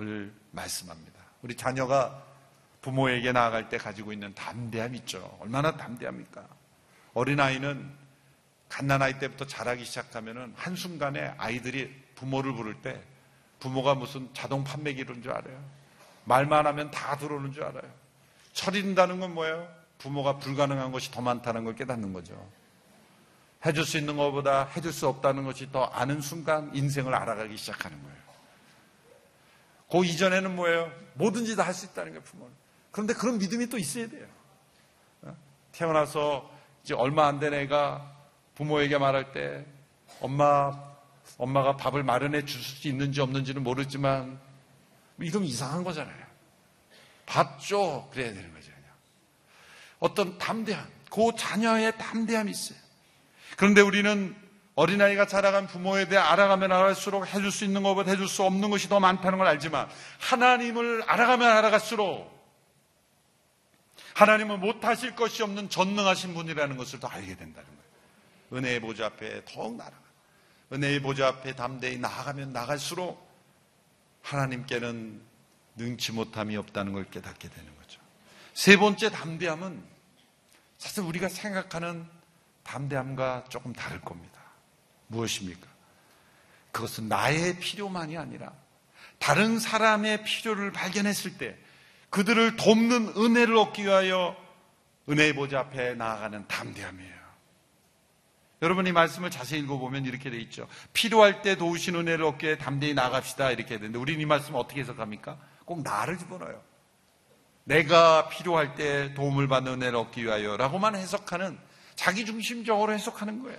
을 말씀합니다. 우리 자녀가 부모에게 나아갈 때 가지고 있는 담대함 있죠. 얼마나 담대합니까? 어린아이는 갓난아이 때부터 자라기 시작하면은 한순간에 아이들이 부모를 부를 때 부모가 무슨 자동 판매기인 줄 알아요. 말만 하면 다 들어오는 줄 알아요. 철인다는 건 뭐예요? 부모가 불가능한 것이 더 많다는 걸 깨닫는 거죠. 해줄 수 있는 것보다 해줄 수 없다는 것이 더 아는 순간 인생을 알아가기 시작하는 거예요. 그 이전에는 뭐예요? 뭐든지 다 할 수 있다는 게 부모는. 그런데 그런 믿음이 또 있어야 돼요. 어? 태어나서 이제 얼마 안 된 애가 부모에게 말할 때 엄마, 엄마가 밥을 마련해 줄 수 있는지 없는지는 모르지만 이러면 이상한 거잖아요. 밥 줘. 그래야 되는 거죠. 그냥. 어떤 담대함, 그 자녀의 담대함이 있어요. 그런데 우리는 어린아이가 자라간 부모에 대해 알아가면 알아갈수록 해줄 수 있는 것보다 해줄 수 없는 것이 더 많다는 걸 알지만 하나님을 알아가면 알아갈수록 하나님은 못하실 것이 없는 전능하신 분이라는 것을 더 알게 된다는 거예요. 은혜의 보좌 앞에 더욱 나아가. 은혜의 보좌 앞에 담대히 나아가면 나갈수록 하나님께는 능치 못함이 없다는 걸 깨닫게 되는 거죠. 세 번째 담대함은 사실 우리가 생각하는 담대함과 조금 다를 겁니다. 무엇입니까? 그것은 나의 필요만이 아니라 다른 사람의 필요를 발견했을 때 그들을 돕는 은혜를 얻기 위하여 은혜의 보좌 앞에 나아가는 담대함이에요. 여러분 이 말씀을 자세히 읽어보면 이렇게 돼 있죠. 필요할 때 도우신 은혜를 얻기에 담대히 나갑시다 이렇게 되는데 우리는 이 말씀을 어떻게 해석합니까? 꼭 나를 집어넣어요. 내가 필요할 때 도움을 받는 은혜를 얻기 위하여 라고만 해석하는 자기 중심적으로 해석하는 거예요.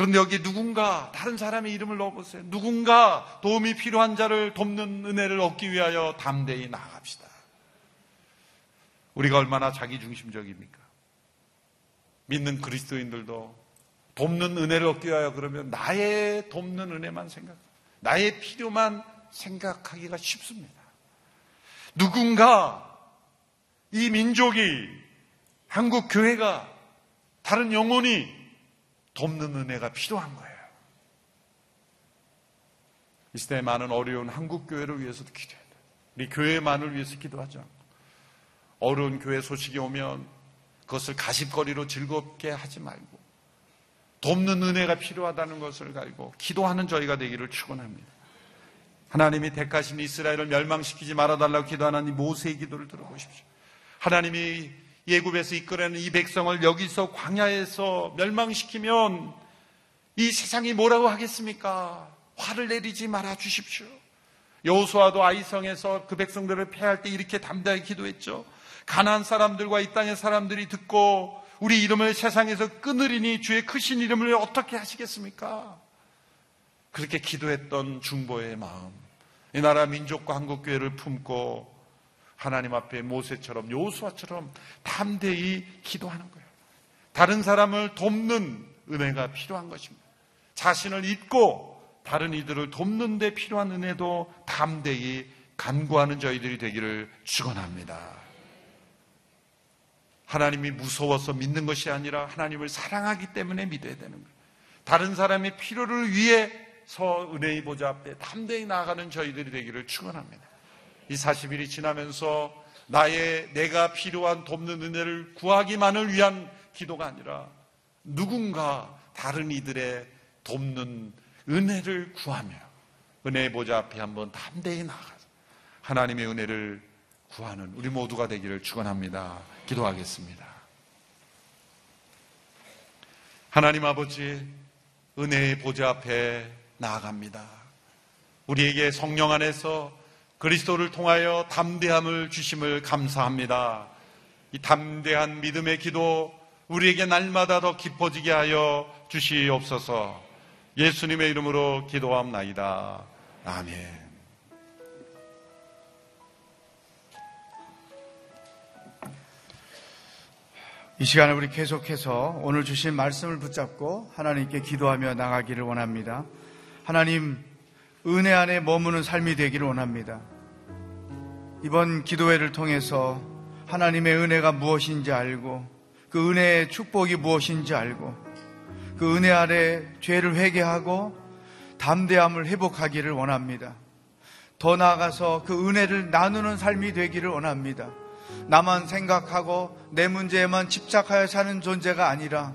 그런데 여기 누군가 다른 사람의 이름을 넣어보세요. 누군가 도움이 필요한 자를 돕는 은혜를 얻기 위하여 담대히 나아갑시다. 우리가 얼마나 자기중심적입니까? 믿는 그리스도인들도 돕는 은혜를 얻기 위하여 그러면 나의 돕는 은혜만 생각, 나의 필요만 생각하기가 쉽습니다. 누군가 이 민족이 한국 교회가 다른 영혼이 돕는 은혜가 필요한 거예요. 이 시대에 많은 어려운 한국 교회를 위해서도 기도해야 돼. 우리 교회만을 위해서 기도하자. 어려운 교회 소식이 오면 그것을 가십거리로 즐겁게 하지 말고 돕는 은혜가 필요하다는 것을 알고 기도하는 저희가 되기를 축원합니다. 하나님이 택하신 이스라엘을 멸망시키지 말아달라고 기도하는 이 모세의 기도를 들어보십시오. 하나님이 예굽에서 이끌어내는 이 백성을 여기서 광야에서 멸망시키면 이 세상이 뭐라고 하겠습니까? 화를 내리지 말아 주십시오. 여호수아도 아이성에서 그 백성들을 패할 때 이렇게 담대하게 기도했죠. 가난한 사람들과 이 땅의 사람들이 듣고 우리 이름을 세상에서 끊으리니 주의 크신 이름을 어떻게 하시겠습니까? 그렇게 기도했던 중보의 마음. 이 나라 민족과 한국교회를 품고 하나님 앞에 모세처럼 요수아처럼 담대히 기도하는 거예요. 다른 사람을 돕는 은혜가 필요한 것입니다. 자신을 잊고 다른 이들을 돕는 데 필요한 은혜도 담대히 간구하는 저희들이 되기를 축원합니다. 하나님이 무서워서 믿는 것이 아니라 하나님을 사랑하기 때문에 믿어야 되는 거예요. 다른 사람의 필요를 위해서 은혜의 보좌 앞에 담대히 나아가는 저희들이 되기를 축원합니다. 이 40일이 지나면서 나의 내가 필요한 돕는 은혜를 구하기만을 위한 기도가 아니라 누군가 다른 이들의 돕는 은혜를 구하며 은혜의 보좌 앞에 한번 담대히 나가서 하나님의 은혜를 구하는 우리 모두가 되기를 축원합니다. 기도하겠습니다. 하나님 아버지 은혜의 보좌 앞에 나아갑니다. 우리에게 성령 안에서 그리스도를 통하여 담대함을 주심을 감사합니다. 이 담대한 믿음의 기도 우리에게 날마다 더 깊어지게 하여 주시옵소서. 예수님의 이름으로 기도함나이다. 아멘. 이 시간에 우리 계속해서 오늘 주신 말씀을 붙잡고 하나님께 기도하며 나가기를 원합니다. 하나님, 은혜 안에 머무는 삶이 되기를 원합니다. 이번 기도회를 통해서 하나님의 은혜가 무엇인지 알고 그 은혜의 축복이 무엇인지 알고 그 은혜 아래 죄를 회개하고 담대함을 회복하기를 원합니다. 더 나아가서 그 은혜를 나누는 삶이 되기를 원합니다. 나만 생각하고 내 문제에만 집착하여 사는 존재가 아니라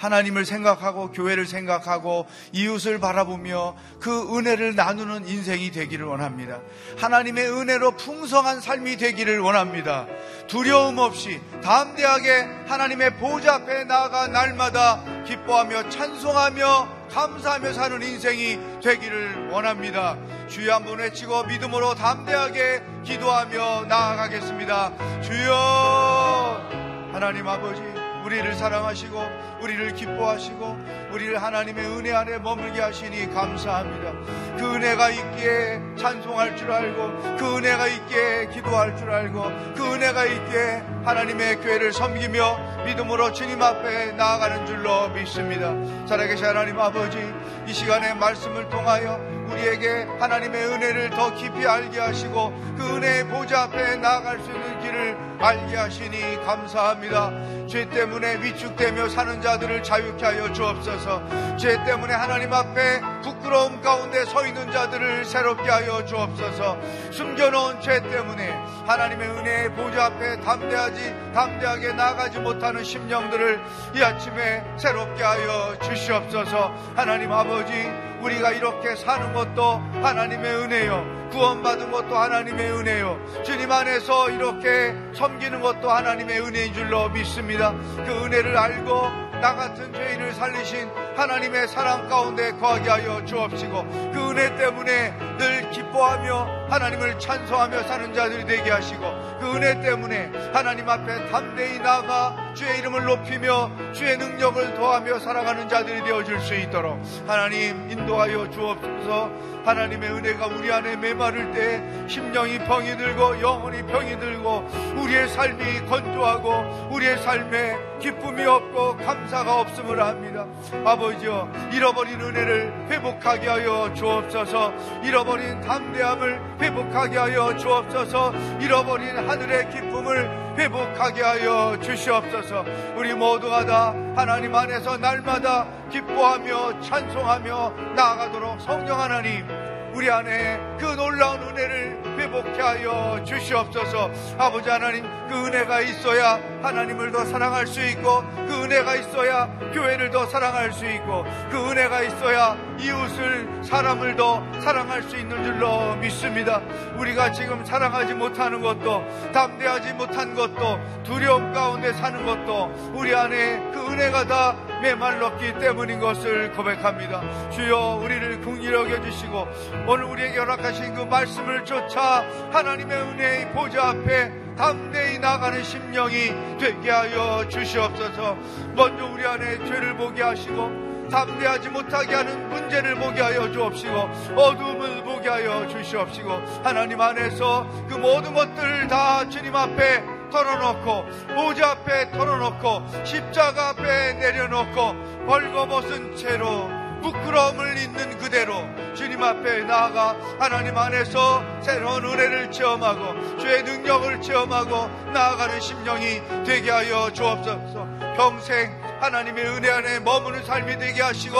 하나님을 생각하고 교회를 생각하고 이웃을 바라보며 그 은혜를 나누는 인생이 되기를 원합니다. 하나님의 은혜로 풍성한 삶이 되기를 원합니다. 두려움 없이 담대하게 하나님의 보좌 앞에 나아가 날마다 기뻐하며 찬송하며 감사하며 사는 인생이 되기를 원합니다. 주여 한 번 외치고 믿음으로 담대하게 기도하며 나아가겠습니다. 주여 하나님 아버지 우리를 사랑하시고 우리를 기뻐하시고 우리를 하나님의 은혜 안에 머물게 하시니 감사합니다. 그 은혜가 있기에 찬송할 줄 알고 그 은혜가 있기에 기도할 줄 알고 그 은혜가 있기에 하나님의 교회를 섬기며 믿음으로 주님 앞에 나아가는 줄로 믿습니다. 살아계신 하나님 아버지 이 시간에 말씀을 통하여 우리에게 하나님의 은혜를 더 깊이 알게 하시고 그 은혜의 보좌 앞에 나아갈 수 있는 길을 알게 하시니 감사합니다. 죄 때문에 위축되며 사는 자들을 자유케 하여 주옵소서. 죄 때문에 하나님 앞에 부끄러움 가운데 서 있는 자들을 새롭게 하여 주옵소서. 숨겨놓은 죄 때문에 하나님의 은혜의 보좌 앞에 담대하지 담대하게 나가지 못하는 심령들을 이 아침에 새롭게 하여 주시옵소서. 하나님 아버지 우리가 이렇게 사는 것도 하나님의 은혜요. 구원받은 것도 하나님의 은혜요. 주님 안에서 이렇게 섬기는 것도 하나님의 은혜인 줄로 믿습니다. 그 은혜를 알고 나 같은 죄인을 살리신 하나님의 사랑 가운데 거하게 하여 주옵시고 그 은혜 때문에 늘 기뻐하며 하나님을 찬송하며 사는 자들이 되게 하시고 그 은혜 때문에 하나님 앞에 담대히 나가 주의 이름을 높이며 주의 능력을 더하며 살아가는 자들이 되어질 수 있도록 하나님 인도하여 주옵소서 하나님의 은혜가 우리 안에 메마를 때 심령이 병이 들고 영혼이 병이 들고 우리의 삶이 건조하고 우리의 삶에 기쁨이 없고 감사가 없음을 합니다. 아버지여 잃어버린 은혜를 회복하게 하여 주옵소서 잃어버린 담대함을 회복하게 하여 주옵소서. 잃어버린 하늘의 기쁨을 회복하게 하여 주시옵소서. 우리 모두가 다 하나님 안에서 날마다 기뻐하며 찬송하며 나아가도록 성령 하나님 우리 안에 그 놀라운 은혜를 회복케 하여 주시옵소서. 아버지 하나님 그 은혜가 있어야 하나님을 더 사랑할 수 있고 그 은혜가 있어야 교회를 더 사랑할 수 있고 그 은혜가 있어야 이웃을 사람을 더 사랑할 수 있는 줄로 믿습니다. 우리가 지금 사랑하지 못하는 것도 담대하지 못한 것도 두려움 가운데 사는 것도 우리 안에 그 은혜가 다 메말랐기 때문인 것을 고백합니다. 주여 우리를 궁리하게 해주시고 오늘 우리에게 허락하신 그 말씀을 쫓아 하나님의 은혜의 보좌 앞에 담대히 나가는 심령이 되게 하여 주시옵소서. 먼저 우리 안에 죄를 보게 하시고 담대하지 못하게 하는 문제를 보게 하여 주옵시고 어둠을 보게 하여 주시옵시고 하나님 안에서 그 모든 것들을 다 주님 앞에 털어놓고 보좌 앞에 털어놓고 십자가 앞에 내려놓고 벌거벗은 채로 부끄러움을 있는 그대로 주님 앞에 나아가 하나님 안에서 새로운 은혜를 체험하고 주의 능력을 체험하고 나아가는 심령이 되게 하여 주옵소서. 평생 하나님의 은혜 안에 머무는 삶이 되게 하시고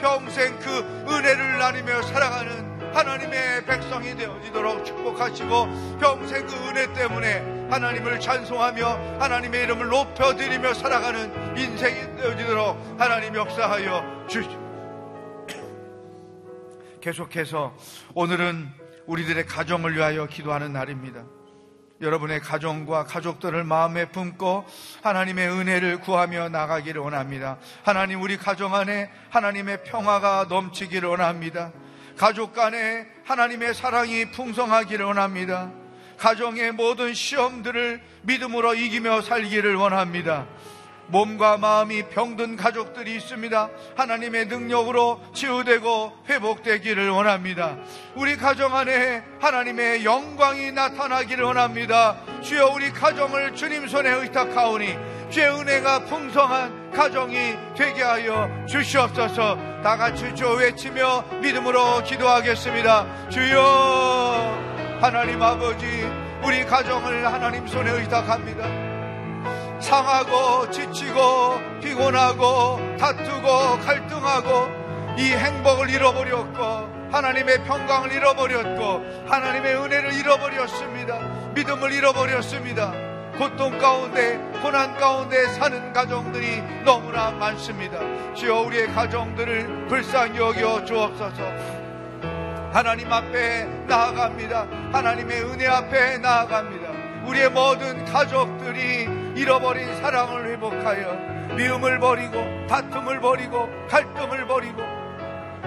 평생 그 은혜를 나누며 살아가는 하나님의 백성이 되어지도록 축복하시고 평생 그 은혜 때문에 하나님을 찬송하며 하나님의 이름을 높여드리며 살아가는 인생이 되어지도록 하나님 역사하여 주시옵소서 계속해서 오늘은 우리들의 가정을 위하여 기도하는 날입니다. 여러분의 가정과 가족들을 마음에 품고 하나님의 은혜를 구하며 나가기를 원합니다. 하나님 우리 가정 안에 하나님의 평화가 넘치기를 원합니다. 가족 간에 하나님의 사랑이 풍성하기를 원합니다. 가정의 모든 시험들을 믿음으로 이기며 살기를 원합니다. 몸과 마음이 병든 가족들이 있습니다. 하나님의 능력으로 치유되고 회복되기를 원합니다. 우리 가정 안에 하나님의 영광이 나타나기를 원합니다. 주여 우리 가정을 주님 손에 의탁하오니 주의 은혜가 풍성한 가정이 되게 하여 주시옵소서 다 같이 주 외치며 믿음으로 기도하겠습니다. 주여 하나님 아버지 우리 가정을 하나님 손에 의탁합니다. 상하고 지치고 피곤하고 다투고 갈등하고 이 행복을 잃어버렸고 하나님의 평강을 잃어버렸고 하나님의 은혜를 잃어버렸습니다. 믿음을 잃어버렸습니다. 고통 가운데 고난 가운데 사는 가정들이 너무나 많습니다. 주여 우리의 가정들을 불쌍히 여겨 주옵소서. 하나님 앞에 나아갑니다. 하나님의 은혜 앞에 나아갑니다. 우리의 모든 가족들이 잃어버린 사랑을 회복하여 미움을 버리고 다툼을 버리고 갈등을 버리고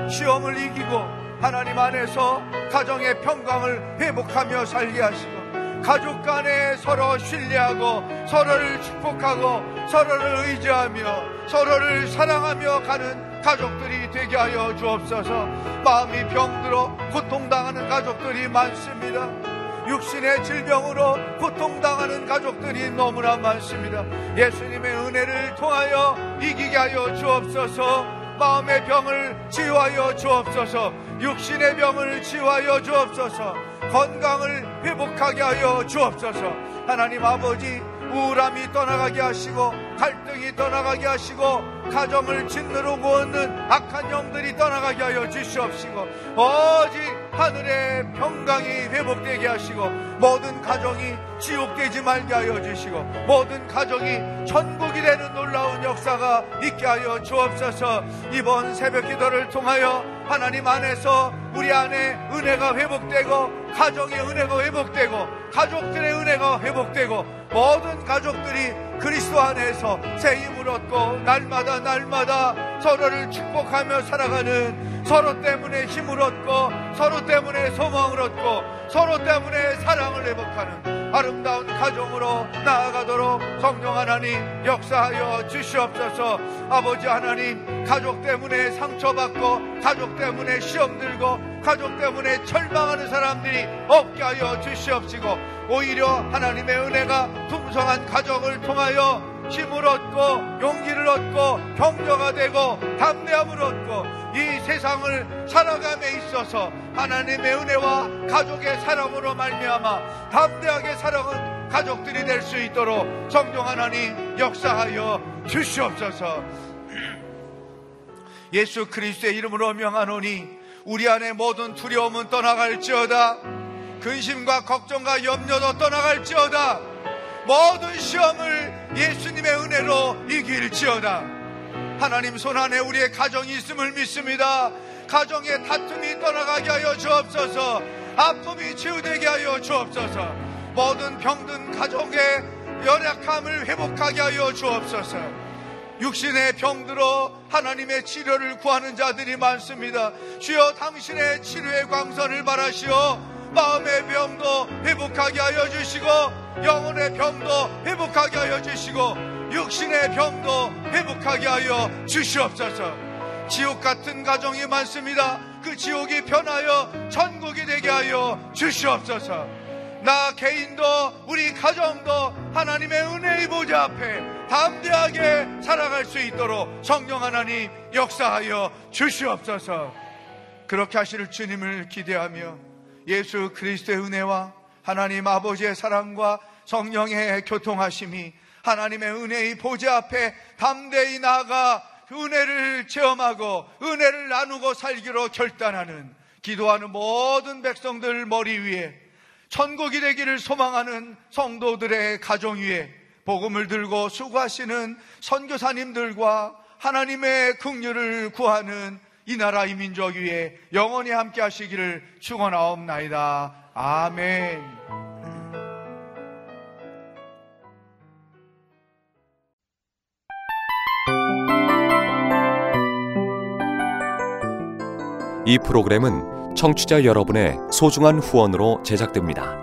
시험을 이기고 하나님 안에서 가정의 평강을 회복하며 살게 하시고 가족 간에 서로 신뢰하고 서로를 축복하고 서로를 의지하며 서로를 사랑하며 가는 가족들이 되게 하여 주옵소서 마음이 병들어 고통당하는 가족들이 많습니다. 육신의 질병으로 고통당하는 가족들이 너무나 많습니다. 예수님의 은혜를 통하여 이기게 하여 주옵소서. 마음의 병을 치유하여 주옵소서. 육신의 병을 치유하여 주옵소서. 건강을 회복하게 하여 주옵소서. 하나님 아버지 우울함이 떠나가게 하시고 갈등이 떠나가게 하시고 가정을 짓누르고 있는 악한 영들이 떠나가게 하여 주시옵시고 오직 하늘의 평강이 회복되게 하시고 모든 가정이 지옥되지 말게 하여 주시고 모든 가정이 천국이 되는 놀라운 역사가 있게 하여 주옵소서. 이번 새벽 기도를 통하여 하나님 안에서 우리 안에 은혜가 회복되고 가정의 은혜가 회복되고 가족들의 은혜가 회복되고 모든 가족들이 그리스도 안에서 새 힘을 얻고 날마다 날마다 서로를 축복하며 살아가는 서로 때문에 힘을 얻고 서로 때문에 소망을 얻고 서로 때문에 사랑을 회복하는 아름다운 가정으로 나아가도록 성령 하나님 역사하여 주시옵소서. 아버지 하나님 가족 때문에 상처받고 가족 때문에 시험 들고 가족 때문에 절망하는 사람들이 없게 하여 주시옵시고 오히려 하나님의 은혜가 풍성한 가정을 통하여 힘을 얻고 용기를 얻고 격려가 되고 담대함을 얻고 이 세상을 살아감에 있어서 하나님의 은혜와 가족의 사랑으로 말미암아 담대하게 살아가는 가족들이 될 수 있도록 성령 하나님 역사하여 주시옵소서. 예수 그리스도의 이름으로 명하노니 우리 안에 모든 두려움은 떠나갈지어다. 근심과 걱정과 염려도 떠나갈지어다. 모든 시험을 예수님의 은혜로 이길지어다. 하나님 손 안에 우리의 가정이 있음을 믿습니다. 가정의 다툼이 떠나가게 하여 주옵소서. 아픔이 치유되게 하여 주옵소서. 모든 병든 가족의 연약함을 회복하게 하여 주옵소서. 육신의 병들어 하나님의 치료를 구하는 자들이 많습니다. 주여 당신의 치료의 광선을 바라시어 마음의 병도 회복하게 하여 주시고 영혼의 병도 회복하게 하여 주시고 육신의 병도 회복하게 하여 주시옵소서. 지옥 같은 가정이 많습니다. 그 지옥이 변하여 천국이 되게 하여 주시옵소서. 나 개인도 우리 가정도 하나님의 은혜의 보좌 앞에 담대하게 살아갈 수 있도록 성령 하나님 역사하여 주시옵소서. 그렇게 하실 주님을 기대하며 예수 그리스도의 은혜와 하나님 아버지의 사랑과 성령의 교통하심이 하나님의 은혜의 보좌 앞에 담대히 나아가 은혜를 체험하고 은혜를 나누고 살기로 결단하는 기도하는 모든 백성들 머리 위에 천국이 되기를 소망하는 성도들의 가정 위에 복음을 들고 수고하시는 선교사님들과 하나님의 긍휼을 구하는 이 나라 이 민족 위에 영원히 함께 하시기를 축원하옵나이다. 아멘. 이 프로그램은 청취자 여러분의 소중한 후원으로 제작됩니다.